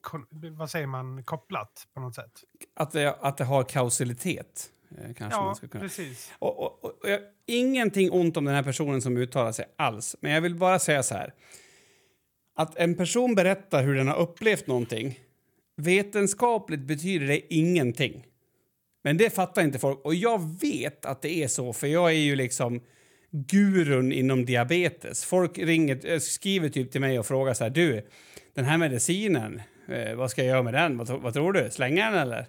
vad säger man, kopplat på något sätt. Att det, att det har kausalitet. eh, Kanske man Ja, ska kunna. precis. Och, och, och, och jag, ingenting ont om den här personen som uttalar sig alls. Men jag vill bara säga så här. Att en person berättar hur den har upplevt någonting. Vetenskapligt betyder det ingenting. Men det fattar inte folk. Och jag vet att det är så, för jag är ju liksom gurun inom diabetes. Folk ringer, eh, skriver typ till mig och frågar så här, du, den här medicinen, eh, vad ska jag göra med den? Vad, vad tror du? Slänga den eller?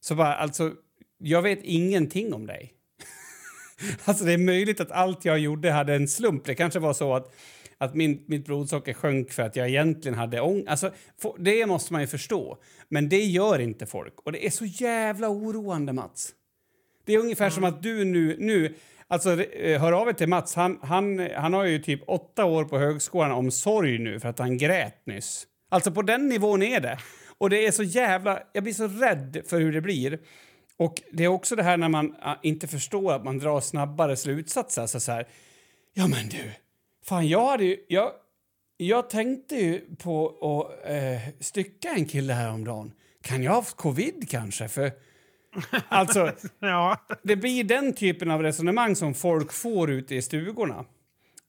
Så bara, alltså, jag vet ingenting om dig. alltså det är möjligt att allt jag gjorde hade en slump. Det kanske var så att, att min, mitt blodsocker sjönk för att jag egentligen hade ångest. Alltså, det måste man ju förstå. Men det gör inte folk. Och det är så jävla oroande, Mats. Det är ungefär mm. som att du nu, nu Alltså, eh, hör av er till Mats. Han, han, han har ju typ åtta år på högskolan om sorg nu för att han grät nyss. Alltså på den nivån är det. Och det är så jävla... Jag blir så rädd för hur det blir. Och det är också det här när man ah, inte förstår att man drar snabbare slutsatser. Alltså så här, ja men du, fan jag hade ju... Jag, jag tänkte ju på att eh, stycka en kille häromdagen. Kan jag ha haft covid kanske? För Alltså, ja. det blir den typen av resonemang som folk får ute i stugorna.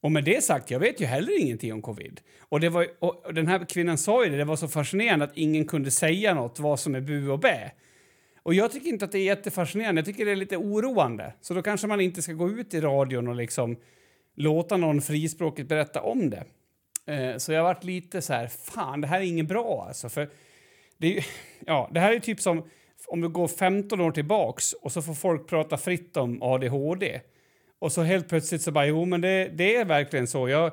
Och med det sagt, jag vet ju heller ingenting om covid. Och, det var, och den här kvinnan sa ju det, det var så fascinerande att ingen kunde säga något vad som är bu och bä. Och jag tycker inte att det är jättefascinerande, jag tycker det är lite oroande. Så då kanske man inte ska gå ut i radion och liksom låta någon frispråkigt berätta om det. Eh, så jag varit lite så här, fan det här är inget bra alltså. För det, ja, det här är typ som om vi går 15 år tillbaks och så får folk prata fritt om ADHD. Och så helt plötsligt så bara, jo men det, det är verkligen så. Jag,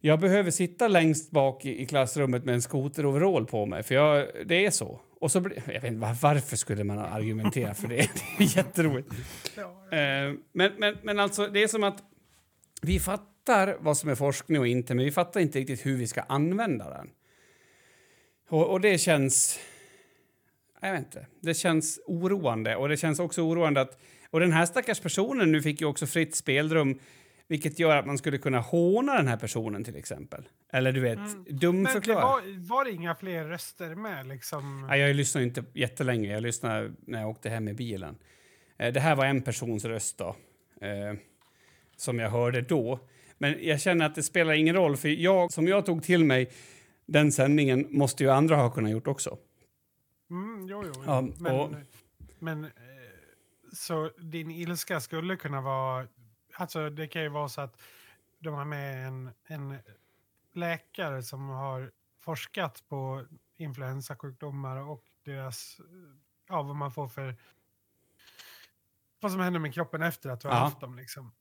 jag behöver sitta längst bak i, i klassrummet med en skoteroverall på mig, för jag, det är så. Och så jag vet inte varför skulle man argumentera för det? Det är jätteroligt. Eh, men, men, men alltså, det är som att vi fattar vad som är forskning och inte, men vi fattar inte riktigt hur vi ska använda den. Och, och det känns jag vet inte. Det känns oroande. Och det känns också oroande att... Och den här stackars personen nu fick ju också fritt spelrum vilket gör att man skulle kunna håna den här personen till exempel. Eller du vet, mm. dumförklara. Var, var det inga fler röster med liksom? Nej, jag lyssnade inte jättelänge. Jag lyssnade när jag åkte hem i bilen. Eh, det här var en persons röst då. Eh, som jag hörde då. Men jag känner att det spelar ingen roll för jag, som jag tog till mig den sändningen måste ju andra ha kunnat gjort också. Mm, jo, jo. Ja, men, och... men eh, så din ilska skulle kunna vara... Alltså det kan ju vara så att de har med en, en läkare som har forskat på influensasjukdomar och deras... Ja, vad man får för... Vad som händer med kroppen efter att du har ja. haft dem. Liksom.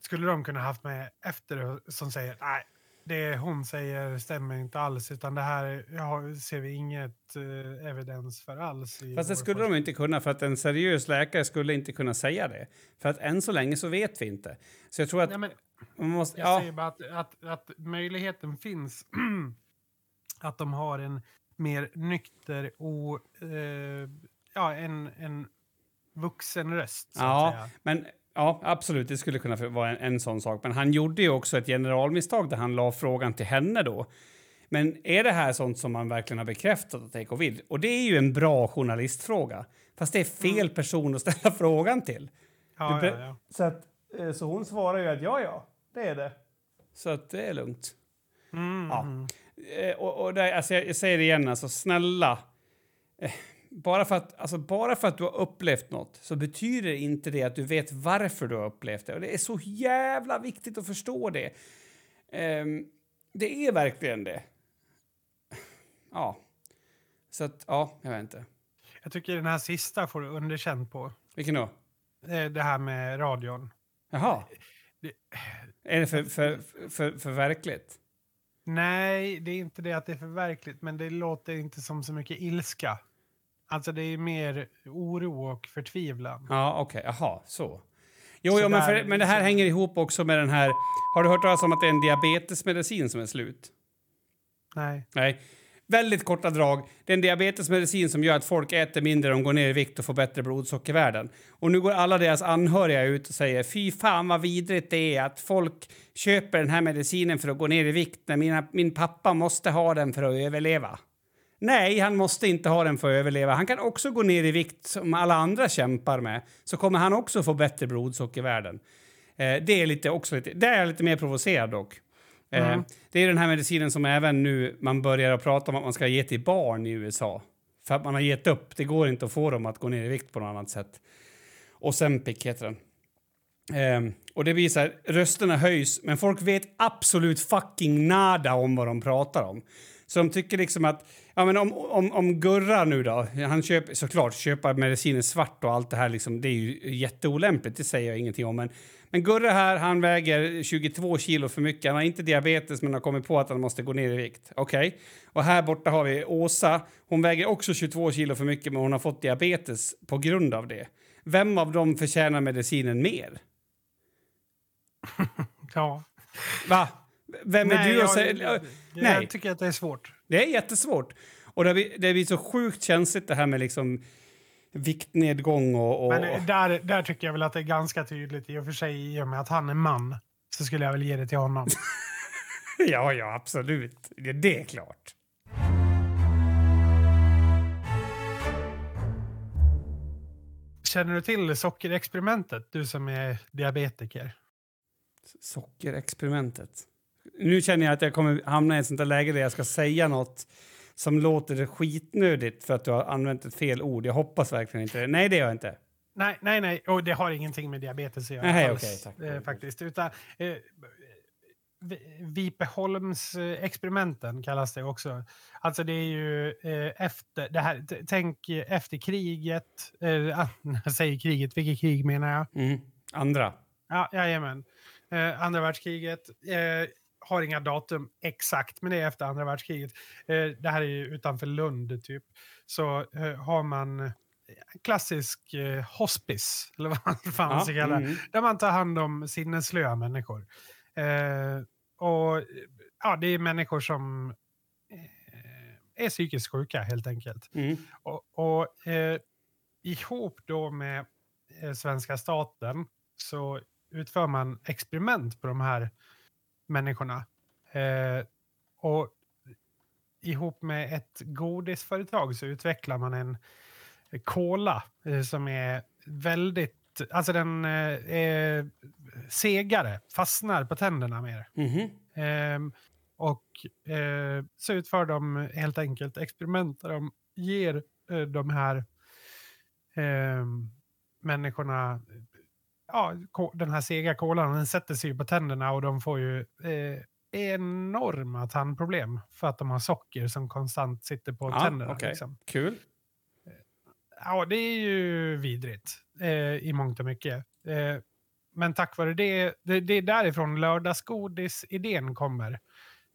Skulle de kunna haft med efter som säger nej, det hon säger stämmer inte alls, utan det här ja, ser vi inget uh, evidens för alls. Fast det skulle forskning. de inte kunna, för att en seriös läkare skulle inte kunna säga det. För att än så länge så vet vi inte. Så jag tror att... Ja, men, man måste, jag ja. säger bara att, att, att möjligheten finns att de har en mer nykter och uh, ja, en, en vuxen röst. ja, men Ja, absolut. Det skulle kunna vara en, en sån sak. Men han gjorde ju också ett generalmisstag där han la frågan till henne då. Men är det här sånt som man verkligen har bekräftat att är covid? Och det är ju en bra journalistfråga. Fast det är fel mm. person att ställa frågan till. Ja, ja, ja. Så, att, eh, så hon svarar ju att ja, ja, det är det. Så att det är lugnt. Mm. Ja. Eh, och, och där, alltså jag, jag säger det igen, alltså snälla. Bara för, att, alltså bara för att du har upplevt något så betyder inte det att du vet varför du har upplevt det. Och det är så jävla viktigt att förstå det. Um, det är verkligen det. Ja. Så att, ja, jag vet inte. Jag tycker den här sista får du underkänt på. Vilken då? Eh, det här med radion. Jaha. Det... Är det för, för, för, för verkligt? Nej, det är inte det att det är för verkligt, men det låter inte som så mycket ilska. Alltså det är mer oro och förtvivlan. Ja, okej. Okay. Jaha, så. Jo, så jo men, för, men det här hänger ihop också med den här... Har du hört talas om att det är en diabetesmedicin som är slut? Nej. Nej. Väldigt korta drag. Det är en diabetesmedicin som gör att folk äter mindre, de går ner i vikt och får bättre blodsockervärden. Och nu går alla deras anhöriga ut och säger fy fan vad vidrigt det är att folk köper den här medicinen för att gå ner i vikt när mina, min pappa måste ha den för att överleva. Nej, han måste inte ha den för att överleva. Han kan också gå ner i vikt som alla andra kämpar med. Så kommer han också få bättre blodsockervärden. Eh, det är lite också lite, där är jag lite mer provocerad dock. Eh, mm. Det är den här medicinen som även nu man börjar att prata om att man ska ge till barn i USA. För att man har gett upp. Det går inte att få dem att gå ner i vikt på något annat sätt. Och Ozempic heter den. Ehm, och det blir så här, rösterna höjs, men folk vet absolut fucking nada om vad de pratar om. Så de tycker liksom att, ja men om, om, om Gurra nu då, han köper såklart köpa medicinen svart och allt det här liksom, det är ju jätteolämpligt, det säger jag ingenting om. Men, men Gurra här, han väger 22 kilo för mycket, han har inte diabetes men har kommit på att han måste gå ner i vikt. Okej? Okay? Och här borta har vi Åsa, hon väger också 22 kilo för mycket men hon har fått diabetes på grund av det. Vem av dem förtjänar medicinen mer? ja. Va? Vem är du att säga... Nej. jag tycker att det är svårt. Det är jättesvårt. Och det blir, det blir så sjukt känsligt det här med liksom viktnedgång och... och... Men där, där tycker jag väl att det är ganska tydligt i och för sig i och med att han är man så skulle jag väl ge det till honom. ja, ja, absolut. Det, det är klart. Känner du till sockerexperimentet, du som är diabetiker? Sockerexperimentet? Nu känner jag att jag kommer hamna i ett sånt där läge där jag ska säga något som låter skitnödigt för att du har använt ett fel ord. Jag hoppas verkligen inte det. Nej, det gör jag inte. Nej, nej, nej. Och det har ingenting med diabetes att göra. Nej, alls, okay. Eh, faktiskt. Utan, eh, Vipeholms-experimenten kallas det också. Alltså det är ju eh, efter, det här, tänk efter kriget, eh, jag säger kriget, vilket krig menar jag? Mm. Andra. Ja, jajamän. Eh, andra världskriget. Eh, har inga datum exakt, men det är efter andra världskriget. Eh, det här är ju utanför Lund, typ. Så eh, har man klassisk eh, hospice, eller vad man fan ja, ska kalla mm. Där man tar hand om sinnesslöa människor. Eh, och ja, det är människor som eh, är psykiskt sjuka helt enkelt. Mm. Och, och eh, ihop då med eh, svenska staten så utför man experiment på de här människorna. Eh, och ihop med ett godisföretag så utvecklar man en kola eh, som är väldigt, alltså den eh, är segare, fastnar på tänderna mer. Mm -hmm. och eh, så utför de helt enkelt experiment där de ger eh, de här ehm, människorna ja, den här sega kolan den sätter sig på tänderna och de får ju eh, enorma tandproblem för att de har socker som konstant sitter på ja, tänderna. Okay. Liksom. Kul. Eh, ja, det är ju vidrigt eh, i mångt och mycket. Eh, men tack vare det, det, det är därifrån lördagsgodis-idén kommer.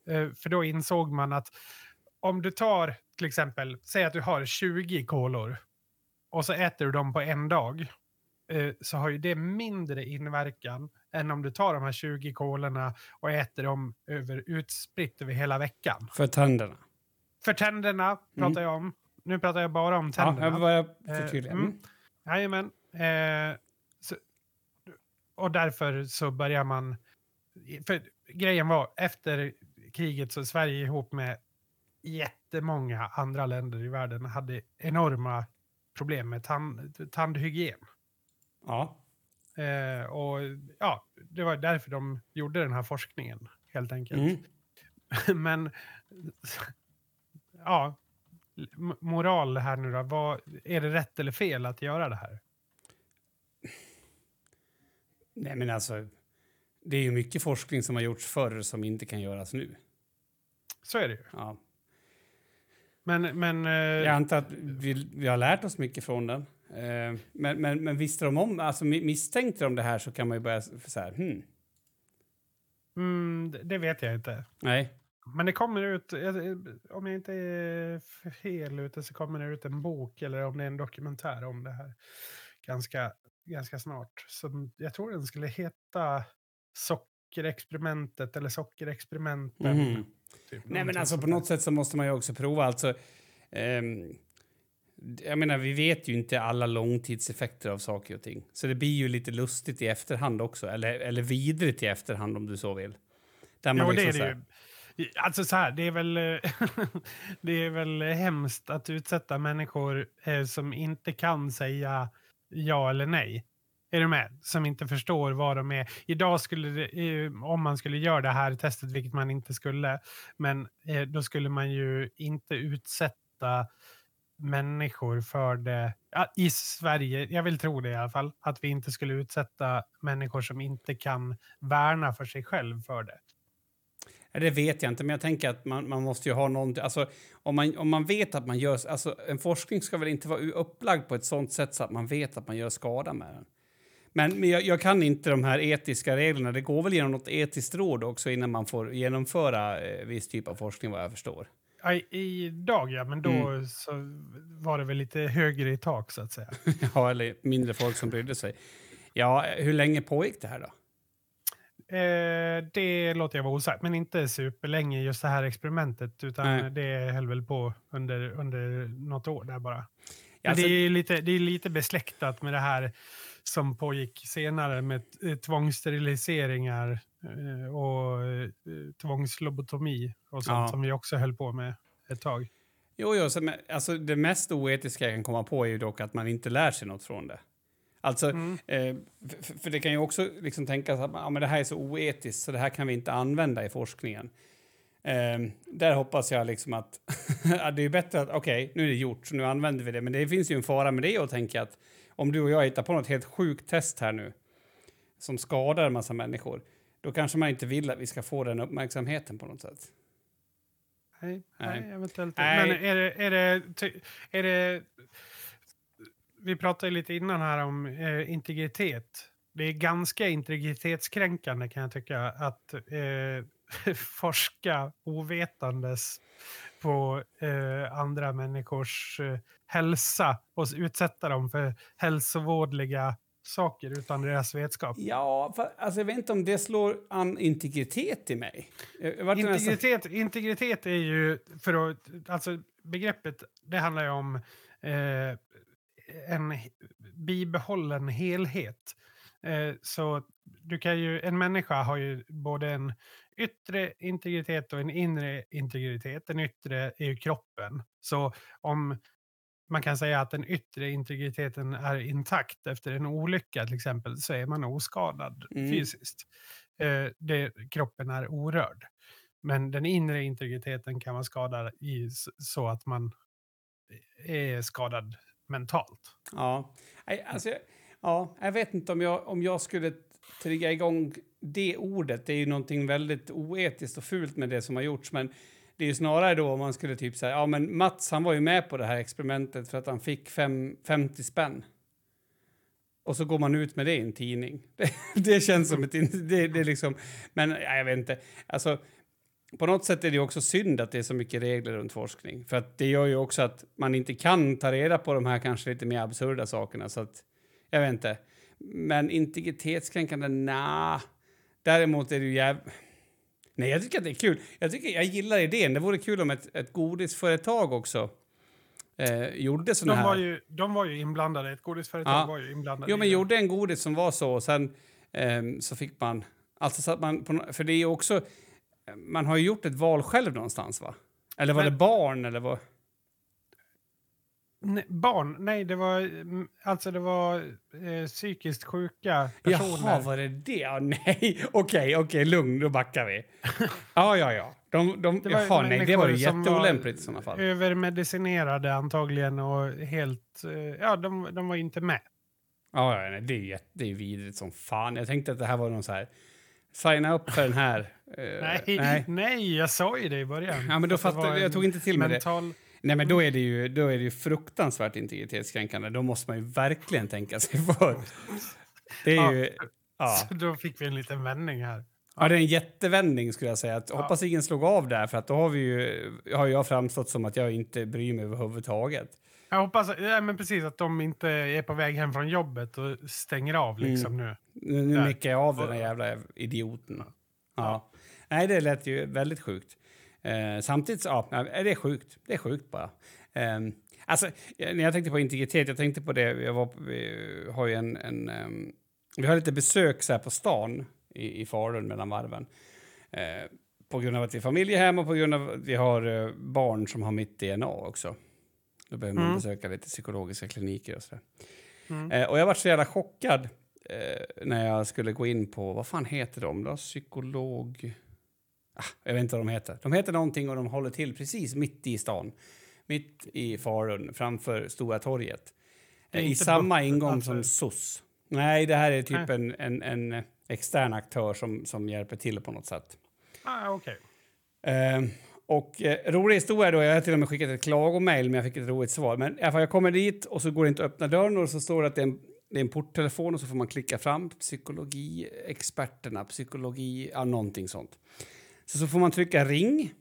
Eh, för då insåg man att om du tar till exempel, säg att du har 20 kolor och så äter du dem på en dag så har ju det mindre inverkan än om du tar de här 20 kolorna och äter dem över, utspritt över hela veckan. För tänderna? För tänderna pratar mm. jag om. Nu pratar jag bara om tänderna. Ja, jag förtydliga. Mm. Mm. Jajamän. Eh, så, och därför så börjar man... För grejen var, efter kriget så Sverige ihop med jättemånga andra länder i världen hade enorma problem med tand, tandhygien. Ja. Eh, och ja, det var därför de gjorde den här forskningen, helt enkelt. Mm. Men, ja, moral här nu då. Vad, är det rätt eller fel att göra det här? Nej, men alltså, det är ju mycket forskning som har gjorts förr som inte kan göras nu. Så är det ju. Ja. Men, men, eh, Jag antar att vi, vi har lärt oss mycket från den. Eh, men, men, men visste de om, alltså misstänkte de det här så kan man ju börja så här, hmm. Mm, det vet jag inte. Nej. Men det kommer ut, om jag inte är fel ute så kommer det ut en bok eller om det är en dokumentär om det här ganska, ganska snart. Så jag tror den skulle heta Sockerexperimentet eller Sockerexperimenten. Mm. Typ, Nej men alltså på något sätt så måste man ju också prova. Alltså, um, jag menar, vi vet ju inte alla långtidseffekter av saker och ting. Så det blir ju lite lustigt i efterhand också. Eller, eller vidrigt i efterhand om du så vill. Där man jo, liksom det är det ju. Alltså så här, det är väl, det är väl hemskt att utsätta människor eh, som inte kan säga ja eller nej. Är du med? Som inte förstår vad de är. Idag skulle det, eh, om man skulle göra det här testet, vilket man inte skulle, men eh, då skulle man ju inte utsätta människor för det, ja, i Sverige, jag vill tro det i alla fall, att vi inte skulle utsätta människor som inte kan värna för sig själv för det. Det vet jag inte, men jag tänker att man, man måste ju ha någon... Alltså, om, man, om man vet att man gör... Alltså, en forskning ska väl inte vara upplagd på ett sånt sätt så att man vet att man gör skada med den. Men, men jag, jag kan inte de här etiska reglerna. Det går väl genom något etiskt råd också innan man får genomföra eh, viss typ av forskning, vad jag förstår. Ja, i- Idag ja, men då Mm. så var det väl lite högre i tak så att säga. ja, eller mindre folk som brydde sig. Ja, hur länge pågick det här då? Eh, det låter jag vara osagt, men inte superlänge just det här experimentet, utan Nej. det höll väl på under, under något år där bara. Men Alltså- det, är lite, det är lite besläktat med det här som pågick senare med tvångssteriliseringar och eh, tvångslobotomi och sånt Ja. som vi också höll på med ett tag. Jo, jo, så, alltså, det mest oetiska jag kan komma på är ju dock att man inte lär sig något från det. Alltså, Mm. eh, för, för det kan ju också liksom tänkas att ja, men det här är så oetiskt så det här kan vi inte använda i forskningen. Eh, där hoppas jag liksom att ja, det är bättre att okej, nu är det gjort så nu använder vi det. Men det finns ju en fara med det och tänka att om du och jag hittar på något helt sjukt test här nu som skadar en massa människor, då kanske man inte vill att vi ska få den uppmärksamheten på något sätt. Nej, Nej. nej. eventuellt Nej. Men är det, är, det, är det... Vi pratade lite innan här om eh, integritet. Det är ganska integritetskränkande kan jag tycka att eh, forska ovetandes på eh, andra människors eh, hälsa och utsätta dem för hälsovådliga saker utan deras vetskap. Ja, för, alltså jag vet inte om det slår an integritet i mig. Nästan- Integritet, integritet är ju, för att, alltså begreppet, det handlar ju om eh, en bibehållen helhet. Eh, så du kan ju, en människa har ju både en yttre integritet och en inre integritet. Den yttre är ju kroppen. Så om man kan säga att den yttre integriteten är intakt efter en olycka till exempel så är man oskadad Mm. fysiskt. Eh, det, kroppen är orörd. Men den inre integriteten kan vara skadad i, så att man är skadad mentalt. Ja, alltså, ja, jag vet inte om jag, om jag skulle trigga igång det ordet. Det är ju någonting väldigt oetiskt och fult med det som har gjorts. Men det är ju snarare då om man skulle typ säga, ja men Mats han var ju med på det här experimentet för att han fick fem, 50 spänn. Och så går man ut med det i en tidning. Det, det känns som ett... Det, det är liksom, men ja, jag vet inte. Alltså, på något sätt är det ju också synd att det är så mycket regler runt forskning. För att det gör ju också att man inte kan ta reda på de här kanske lite mer absurda sakerna. Så att, jag vet inte. Men integritetskränkande, nja. Däremot är det ju jävligt... Nej, jag tycker att det är kul. Jag, tycker, jag gillar idén. Det vore kul om ett, ett godisföretag också eh, gjorde såna De här... var, ju, de var ju inblandade, ett godisföretag Ja. var ju inblandade. Jo, men gjorde en godis som var så och sen ehm, så fick man... Alltså så att man... På, för det är ju också... Man har ju gjort ett val själv någonstans, va? Eller var Men- det barn eller vad? Nej, barn, nej det var, mm, alltså det var eh, psykiskt sjuka personer. Jaha, var det det? Ja, nej, okej, okej, lugn, då backar vi. Ja, ja, ja. De, de, Det var jaha, nej, det var ju jätteolämpligt i sådana fall. Övermedicinerade antagligen och helt, eh, ja de, de var inte med. Ja, ja nej, det är ju det är vidrigt som fan. Jag tänkte att det här var någon så här... Signa upp för den här. Eh, Nej, nej. jag sa ju det i början. Ja, men då fattar jag. en tog inte till med det. Nej, men då är det ju, då är det ju fruktansvärt integritetskränkande. Då måste man ju verkligen tänka sig för. Det är Ja. ju... Ja. Så då fick vi en liten vändning här. ja, det är en jättevändning skulle jag säga. Att, Hoppas ingen slog av där, för att då har, vi ju, har jag framstått som att jag inte bryr mig överhuvudtaget. Jag hoppas ja, men precis att de inte är på väg hem från jobbet och stänger av Mm. liksom nu. Nu, nu nickar jag av den här jävla idioten. Ja. Nej, det lät ju väldigt sjukt. Eh, samtidigt ja, nej, det är sjukt. Det är sjukt bara. Eh, alltså, jag- när jag tänkte på integritet, jag tänkte på det, jag var, vi har ju en, en ehm, vi har lite besök så här på stan i, i Falun mellan varven. Eh, på grund av att vi är familjehem och på grund av att vi har eh, barn som har mitt DNA också. Då behöver man Mm. besöka lite psykologiska kliniker och så. Mm. Eh, och jag var så jävla chockad eh, när jag skulle gå in på, vad fan heter de då? Psykolog... Ah, jag vet inte vad de heter. De heter någonting och de håller till precis mitt i stan. mitt i Falun framför Stora torget. Är I samma ingång alltså. som SOS. Nej, det här är typ en, en, en extern aktör som, som hjälper till på något sätt. Ah, okej. Eh, och eh, rolig historia då, jag har till och med skickat ett klagomail men jag fick ett roligt svar. Men i alla fall, jag kommer dit och så går det inte att öppna dörren och så står det att det är en, det är en porttelefon och så får man klicka fram psykologiexperterna, psykologi, ja någonting sånt. Så, så får man trycka ring.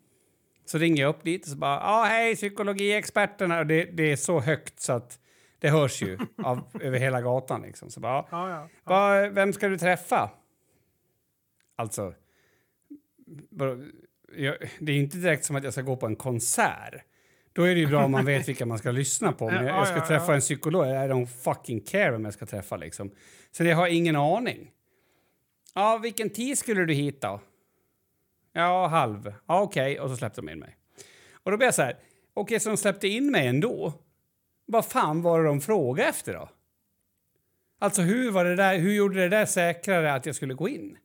Så ringer jag upp dit och så bara, ja hej psykologiexperterna. Och det, det är så högt så att det hörs ju av, över hela gatan liksom. Så bara, Ja, ja. ja. Va, vem ska du träffa? Alltså, det är inte direkt som att jag ska gå på en konsert. Då är det ju bra om man vet vilka man ska lyssna på. Men jag, jag ska träffa en psykolog. I don't fucking care vem jag ska träffa liksom. Så jag har ingen aning. Ja, vilken tid skulle du hit då? Ja, halv. Ja, okej. Och så släppte de in mig. Och då blir jag så här, okej, så de släppte in mig ändå. Vad fan var det de frågade efter då? Alltså hur var det där, hur gjorde det där säkrare att jag skulle gå in?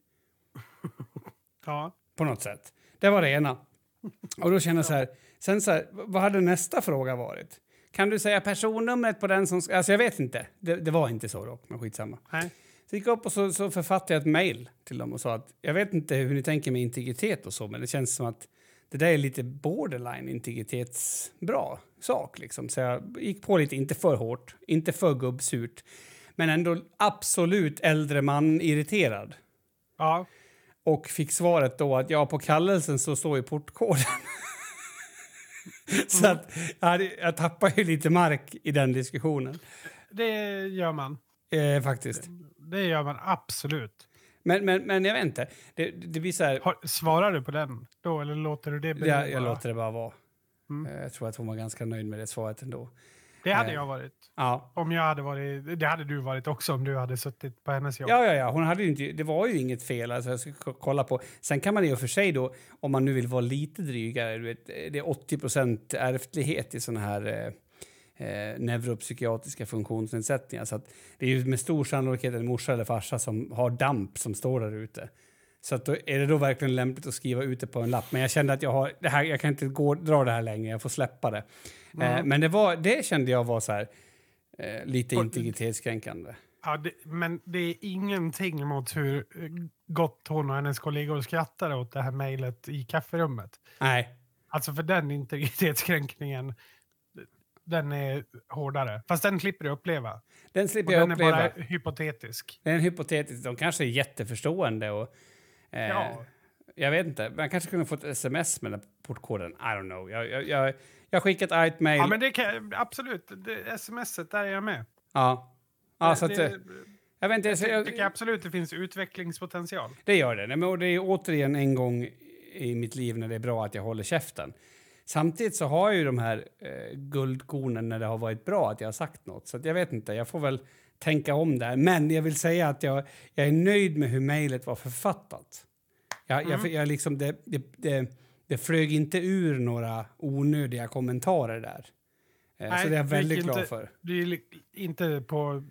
ja. På något sätt. Det var det ena. Och då kände jag så här, sen så här, vad hade nästa fråga varit? Kan du säga personnumret på den som alltså jag vet inte. Det, det var inte så dock, men skitsamma. Nej. Så gick jag upp och så, så författade jag ett mejl till dem och sa att jag vet inte hur ni tänker med integritet och så, men det känns som att det där är lite borderline integritetsbra sak liksom. Så jag gick på lite, inte för hårt, inte för gubbsurt, men ändå absolut äldre man irriterad. Ja. Och fick svaret då att ja, på kallelsen så står ju portkoden. så att jag, jag tappade ju lite mark i den diskussionen. Det gör man. Eh, faktiskt. Det gör man absolut. Men, men, men jag vet inte. Det, det blir så här... Har, svarar du på den då eller låter du det bero Jag, jag låter det bara vara. Mm. Eh, Jag tror att hon var ganska nöjd med det svaret ändå. Det hade Eh. jag varit. Ja. Om jag hade varit. Det hade du varit också om du hade suttit på hennes jobb. Ja, ja, ja. Hon hade inte, det var ju inget fel. Alltså, jag ska kolla på. Sen kan man i och för sig då, om man nu vill vara lite drygare, vet, det är 80% ärftlighet i såna här eh, eh, neuropsykiatriska funktionsnedsättningar. Så det är ju med stor sannolikhet en morsa eller farsa som har damp som står där ute. Så att då, är det då verkligen lämpligt att skriva ut det på en lapp? Men jag kände att jag har, det här, jag kan inte gå, dra det här längre, jag får släppa det. Eh, Mm. men det, var, det kände jag var så här, eh, lite Och- integritetskränkande. Ja, det, men det är ingenting mot hur eh, gott hon och hennes kollegor skrattade åt det här mejlet i kafferummet. Nej, Alltså för den integritetskränkningen, den är hårdare. Fast den slipper du uppleva. den Och slipper jag den är uppleva. bara hypotetisk. Det är hypotetisk, de kanske är jätteförstående och... Eh, Ja. Jag vet inte, man kanske kunde få ett sms med den portkoden. I don't know. Jag, jag, jag, jag skickar ett argt mejl. Ja, men det kan, absolut. Det, smset, där är jag med. Ja. Ja, det, så att, eh, det, jag vet inte, så jag tycker jag, absolut det finns utvecklingspotential. det gör det. Men och det är återigen en gång i mitt liv när det är bra att jag håller käften. Samtidigt så har jag ju de här eh, guldkornen när det har varit bra att jag har sagt något. Så jag vet inte, jag får väl tänka om där. Men jag vill säga att jag, jag är nöjd med hur mejlet var författat. Jag, Mm. jag, jag liksom, det, det, det, det flög inte ur några onödiga kommentarer där. Eh, Nej, så det är jag väldigt glad inte- för. Det är inte på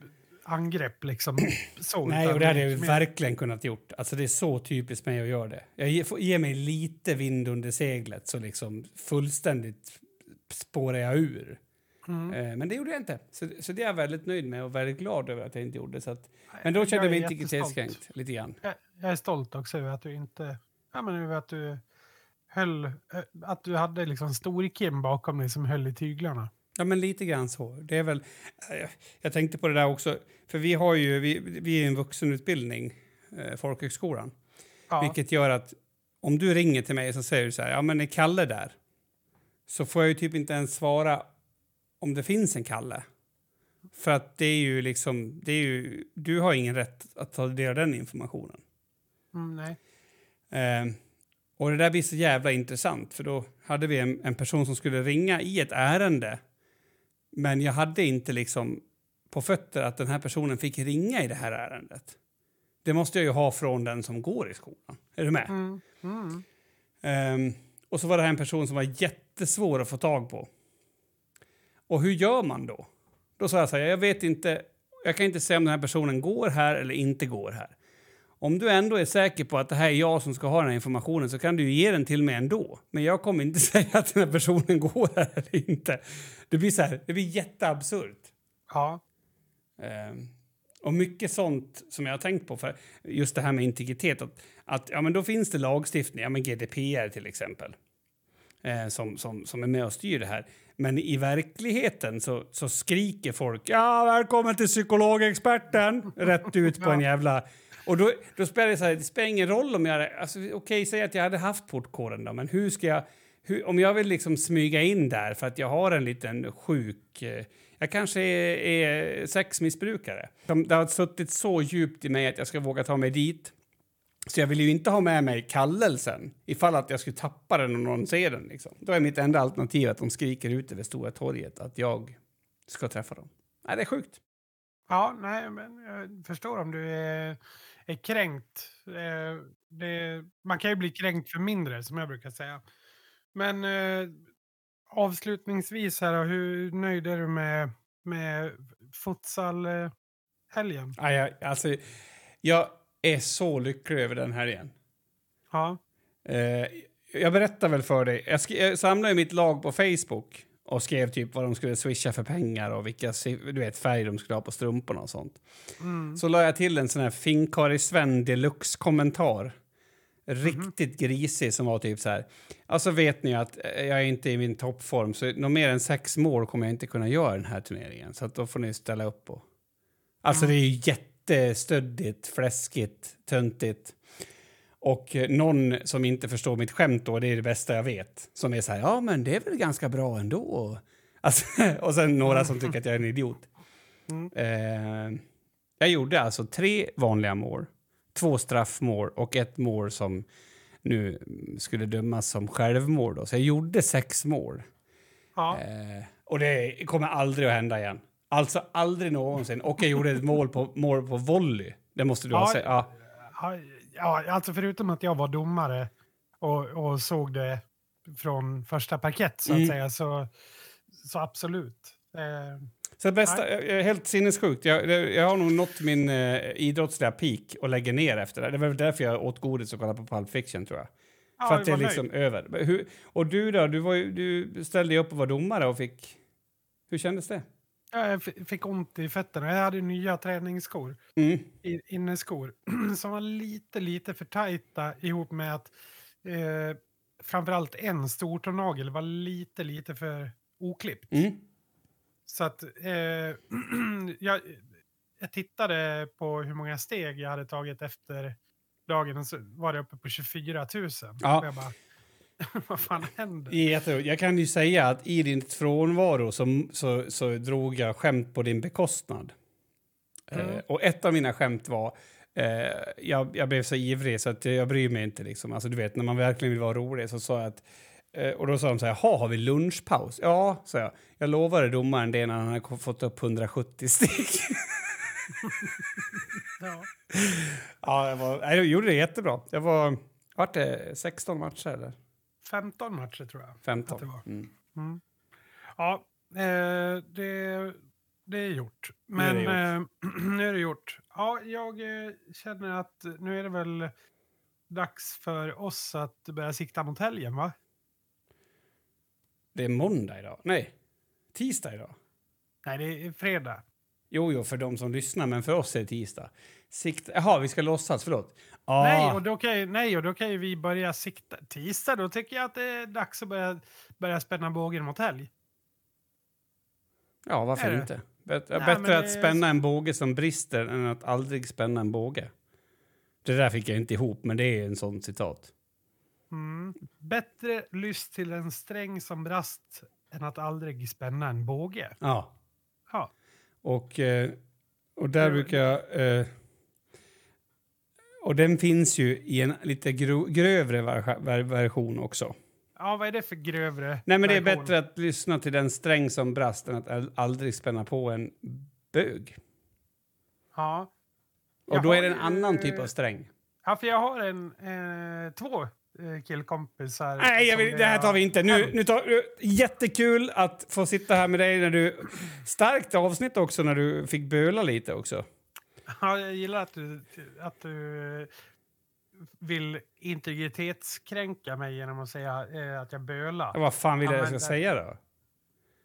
angrepp liksom. så, Nej, och det hade jag mer- verkligen kunnat gjort. Alltså det är så typiskt mig att göra det. Jag ger, får- ger mig lite vind under seglet så liksom fullständigt spårar jag ur. Mm. Eh, men det gjorde jag inte. Så, så det är jag väldigt nöjd med och väldigt glad över att jag inte gjorde. Så att, men då kände jag mig integritetskränkt lite grann. Jag, jag är stolt också över att du inte... Ja, men över att du höll... eh, Att du hade liksom stor-Kim bakom dig som höll i tyglarna. Ja, men lite grann så. Det är väl, eh, jag tänkte på det där också, för vi har ju, vi, vi är en vuxenutbildning, eh, folkhögskolan. Ja. Vilket gör att om du ringer till mig så säger du så här, ja men är Kalle där? Så får jag ju typ inte ens svara om det finns en Kalle. För att det är ju liksom, det är ju, du har ingen rätt att ta del av den informationen. Mm, nej. Eh, och det där blir så jävla intressant för då hade vi en, en person som skulle ringa i ett ärende. Men jag hade inte liksom på fötter att den här personen fick ringa i det här ärendet. Det måste jag ju ha från den som går i skolan. Är du med? Mm. Mm. Ehm, och så var det här en person som var jättesvår att få tag på. Och hur gör man då? Då sa jag så här, jag vet inte, jag kan inte säga om den här personen går här eller inte går här. Om du ändå är säker på att det här är jag som ska ha den här informationen så kan du ju ge den till mig ändå. Men jag kommer inte säga att den här personen går här eller inte. Det blir så här, det blir jätteabsurt. Ja. Ehm, och mycket sånt som jag har tänkt på, för just det här med integritet, att, att ja, men då finns det lagstiftning, ja, men GDPR till exempel, eh, som, som, som är med och styr det här. Men i verkligheten så, så skriker folk ja, välkommen till psykologexperten rätt ut på en jävla... Och då, då spelar det, så här, det spelar ingen roll om jag... Alltså, Okej, okay, säg att jag hade haft portkoden då, men hur ska jag... Hur, om jag vill liksom smyga in där för att jag har en liten sjuk... Eh, jag kanske är, är sexmissbrukare. Det har suttit så djupt i mig att jag ska våga ta mig dit. Så jag vill ju inte ha med mig kallelsen ifall att jag skulle tappa den och någon ser den. Liksom. Då är mitt enda alternativ att de skriker ut över Stora torget att jag ska träffa dem. Nej, det är sjukt. Ja, nej, men jag förstår om du är, är kränkt. Eh, det, man kan ju bli kränkt för mindre, som jag brukar säga. Men eh, avslutningsvis här, hur nöjd är du med, med futsal-helgen? Ja, jag, alltså, jag är så lycklig över den här igen. Ja. Eh, jag berättar väl för dig. Jag, jag samlade mitt lag på Facebook och skrev typ vad de skulle swisha för pengar och vilka du vet, färg de skulle ha på strumporna och sånt. Mm. Så la jag till en sån här Finkari Sven deluxe-kommentar. Riktigt mm. grisig som var typ så här. Alltså vet ni att jag är inte i min toppform så något mer än sex mål kommer jag inte kunna göra den här turneringen. Så att då får ni ställa upp på. Alltså mm. det är ju jättestöddigt, fläskigt, töntigt. Och eh, någon som inte förstår mitt skämt då, det är det bästa jag vet. Som är så här, ja men det är väl ganska bra ändå. Alltså, och sen några som tycker att jag är en idiot. Mm. Eh, jag gjorde alltså tre vanliga mål, två straffmål och ett mål som nu skulle dömas som självmål. Då. Så jag gjorde sex mål. Ja. Eh, och det kommer aldrig att hända igen. Alltså aldrig någonsin. Och jag gjorde ett mål på, mål på volley. Det måste du ja, ha sett. Ja. ja, alltså förutom att jag var domare och, och såg det från första parkett så att mm. säga, så, så absolut. Eh, så bästa, jag, helt sinnessjukt. Jag, jag har nog nått min eh, idrottsliga peak och lägger ner efter det. Det var därför jag åt godis och kollade på Pulp Fiction tror jag. Ja, För att det är liksom nöjd. över. Hur, och du då? Du, var ju, du ställde ju upp och var domare och fick... Hur kändes det? Jag fick ont i fötterna. Jag hade nya träningsskor, mm. inneskor, som var lite, lite för tajta ihop med att eh, framförallt en stortånagel var lite, lite för oklippt. Mm. Så att eh, jag, jag tittade på hur många steg jag hade tagit efter dagen och så var det uppe på 24 000. Ja. jag bara, Vad fan händer? Jag kan ju säga att i din frånvaro så, så, så drog jag skämt på din bekostnad. Mm. Eh, och ett av mina skämt var eh, jag, jag blev så ivrig så att jag bryr mig inte. Liksom. Alltså, du vet, när man verkligen vill vara rolig så sa jag att eh, och då sa de så här, har vi lunchpaus? Ja, sa jag. Jag lovade domaren det när han hade fått upp 170 steg. ja. ja, jag, var, jag gjorde det jättebra. Jag var, vart det 16 matcher eller? 15 matcher tror jag. 15. det var. Mm. Mm. Ja, eh, det, det är gjort. Men nu är det gjort. Eh, nu är det gjort. Ja, jag eh, känner att nu är det väl dags för oss att börja sikta mot helgen, va? Det är måndag idag. Nej, tisdag idag. Nej, det är fredag. Jo, jo, för de som lyssnar, men för oss är det tisdag. Sikt... Jaha, vi ska låtsas, förlåt. Ah. Nej, och då kan, ju, nej, och då kan ju vi börja sikta. Tisdag, då tycker jag att det är dags att börja, börja spänna bågen mot helg. Ja, varför inte? Bet nej, bättre att spänna är... en båge som brister än att aldrig spänna en båge. Det där fick jag inte ihop, men det är en sån citat. Mm. Bättre lyss till en sträng som brast än att aldrig spänna en båge. Ja. ja. Och, eh, och där brukar jag... Eh, och den finns ju i en lite grövre version också. Ja, vad är det för grövre Nej, men Det är bättre att lyssna till den sträng som brast än att aldrig spänna på en bög. Ja. Och jag då är det en annan typ av sträng. Ja, för jag har en, eh, två eh, killkompisar. Nej, jag vill, det här tar vi inte. Nu, nu tar, jättekul att få sitta här med dig när du... Starkt avsnitt också när du fick böla lite också. Ja, jag gillar att du, att du vill integritetskränka mig genom att säga eh, att jag bölar. Ja, vad fan vill jag jag ska säga då?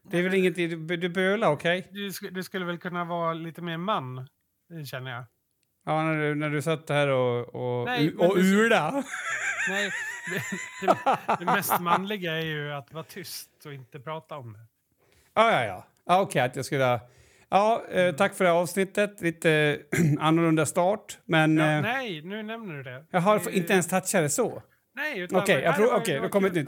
Det är väl inget... Du, du bölar, okej? Du, sk- du skulle väl kunna vara lite mer man, eh, känner jag. Ja, när du, när du satt här och, och, Nej, och du- urla. Nej, det, det, det mest manliga är ju att vara tyst och inte prata om det. Ja, ja, ja. ja Okej, att jag skulle... Ja, eh, tack för det här avsnittet. Lite annorlunda start, men... Ja, eh, nej, nu nämner du det. jag har Det- inte ens touchat det så. Nej, utan... Okej, var- okej, var då kommer ett nytt.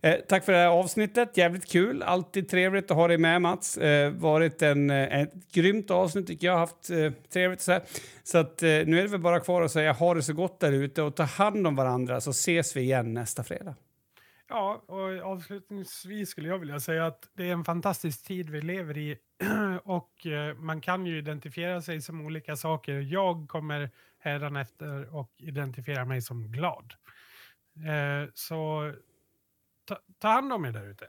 Ja. Eh, tack för det här avsnittet. Jävligt kul. Alltid trevligt att ha dig med, Mats. Eh, varit en, eh, ett grymt avsnitt, tycker jag. Haft eh, trevligt så här. Så att, eh, nu är det väl bara kvar att säga ha det så gott där ute och ta hand om varandra så ses vi igen nästa fredag. Ja, och avslutningsvis skulle jag vilja säga att det är en fantastisk tid vi lever i och eh, man kan ju identifiera sig som olika saker. Jag kommer hädanefter och identifiera mig som glad. Eh, så ta, ta hand om er där ute.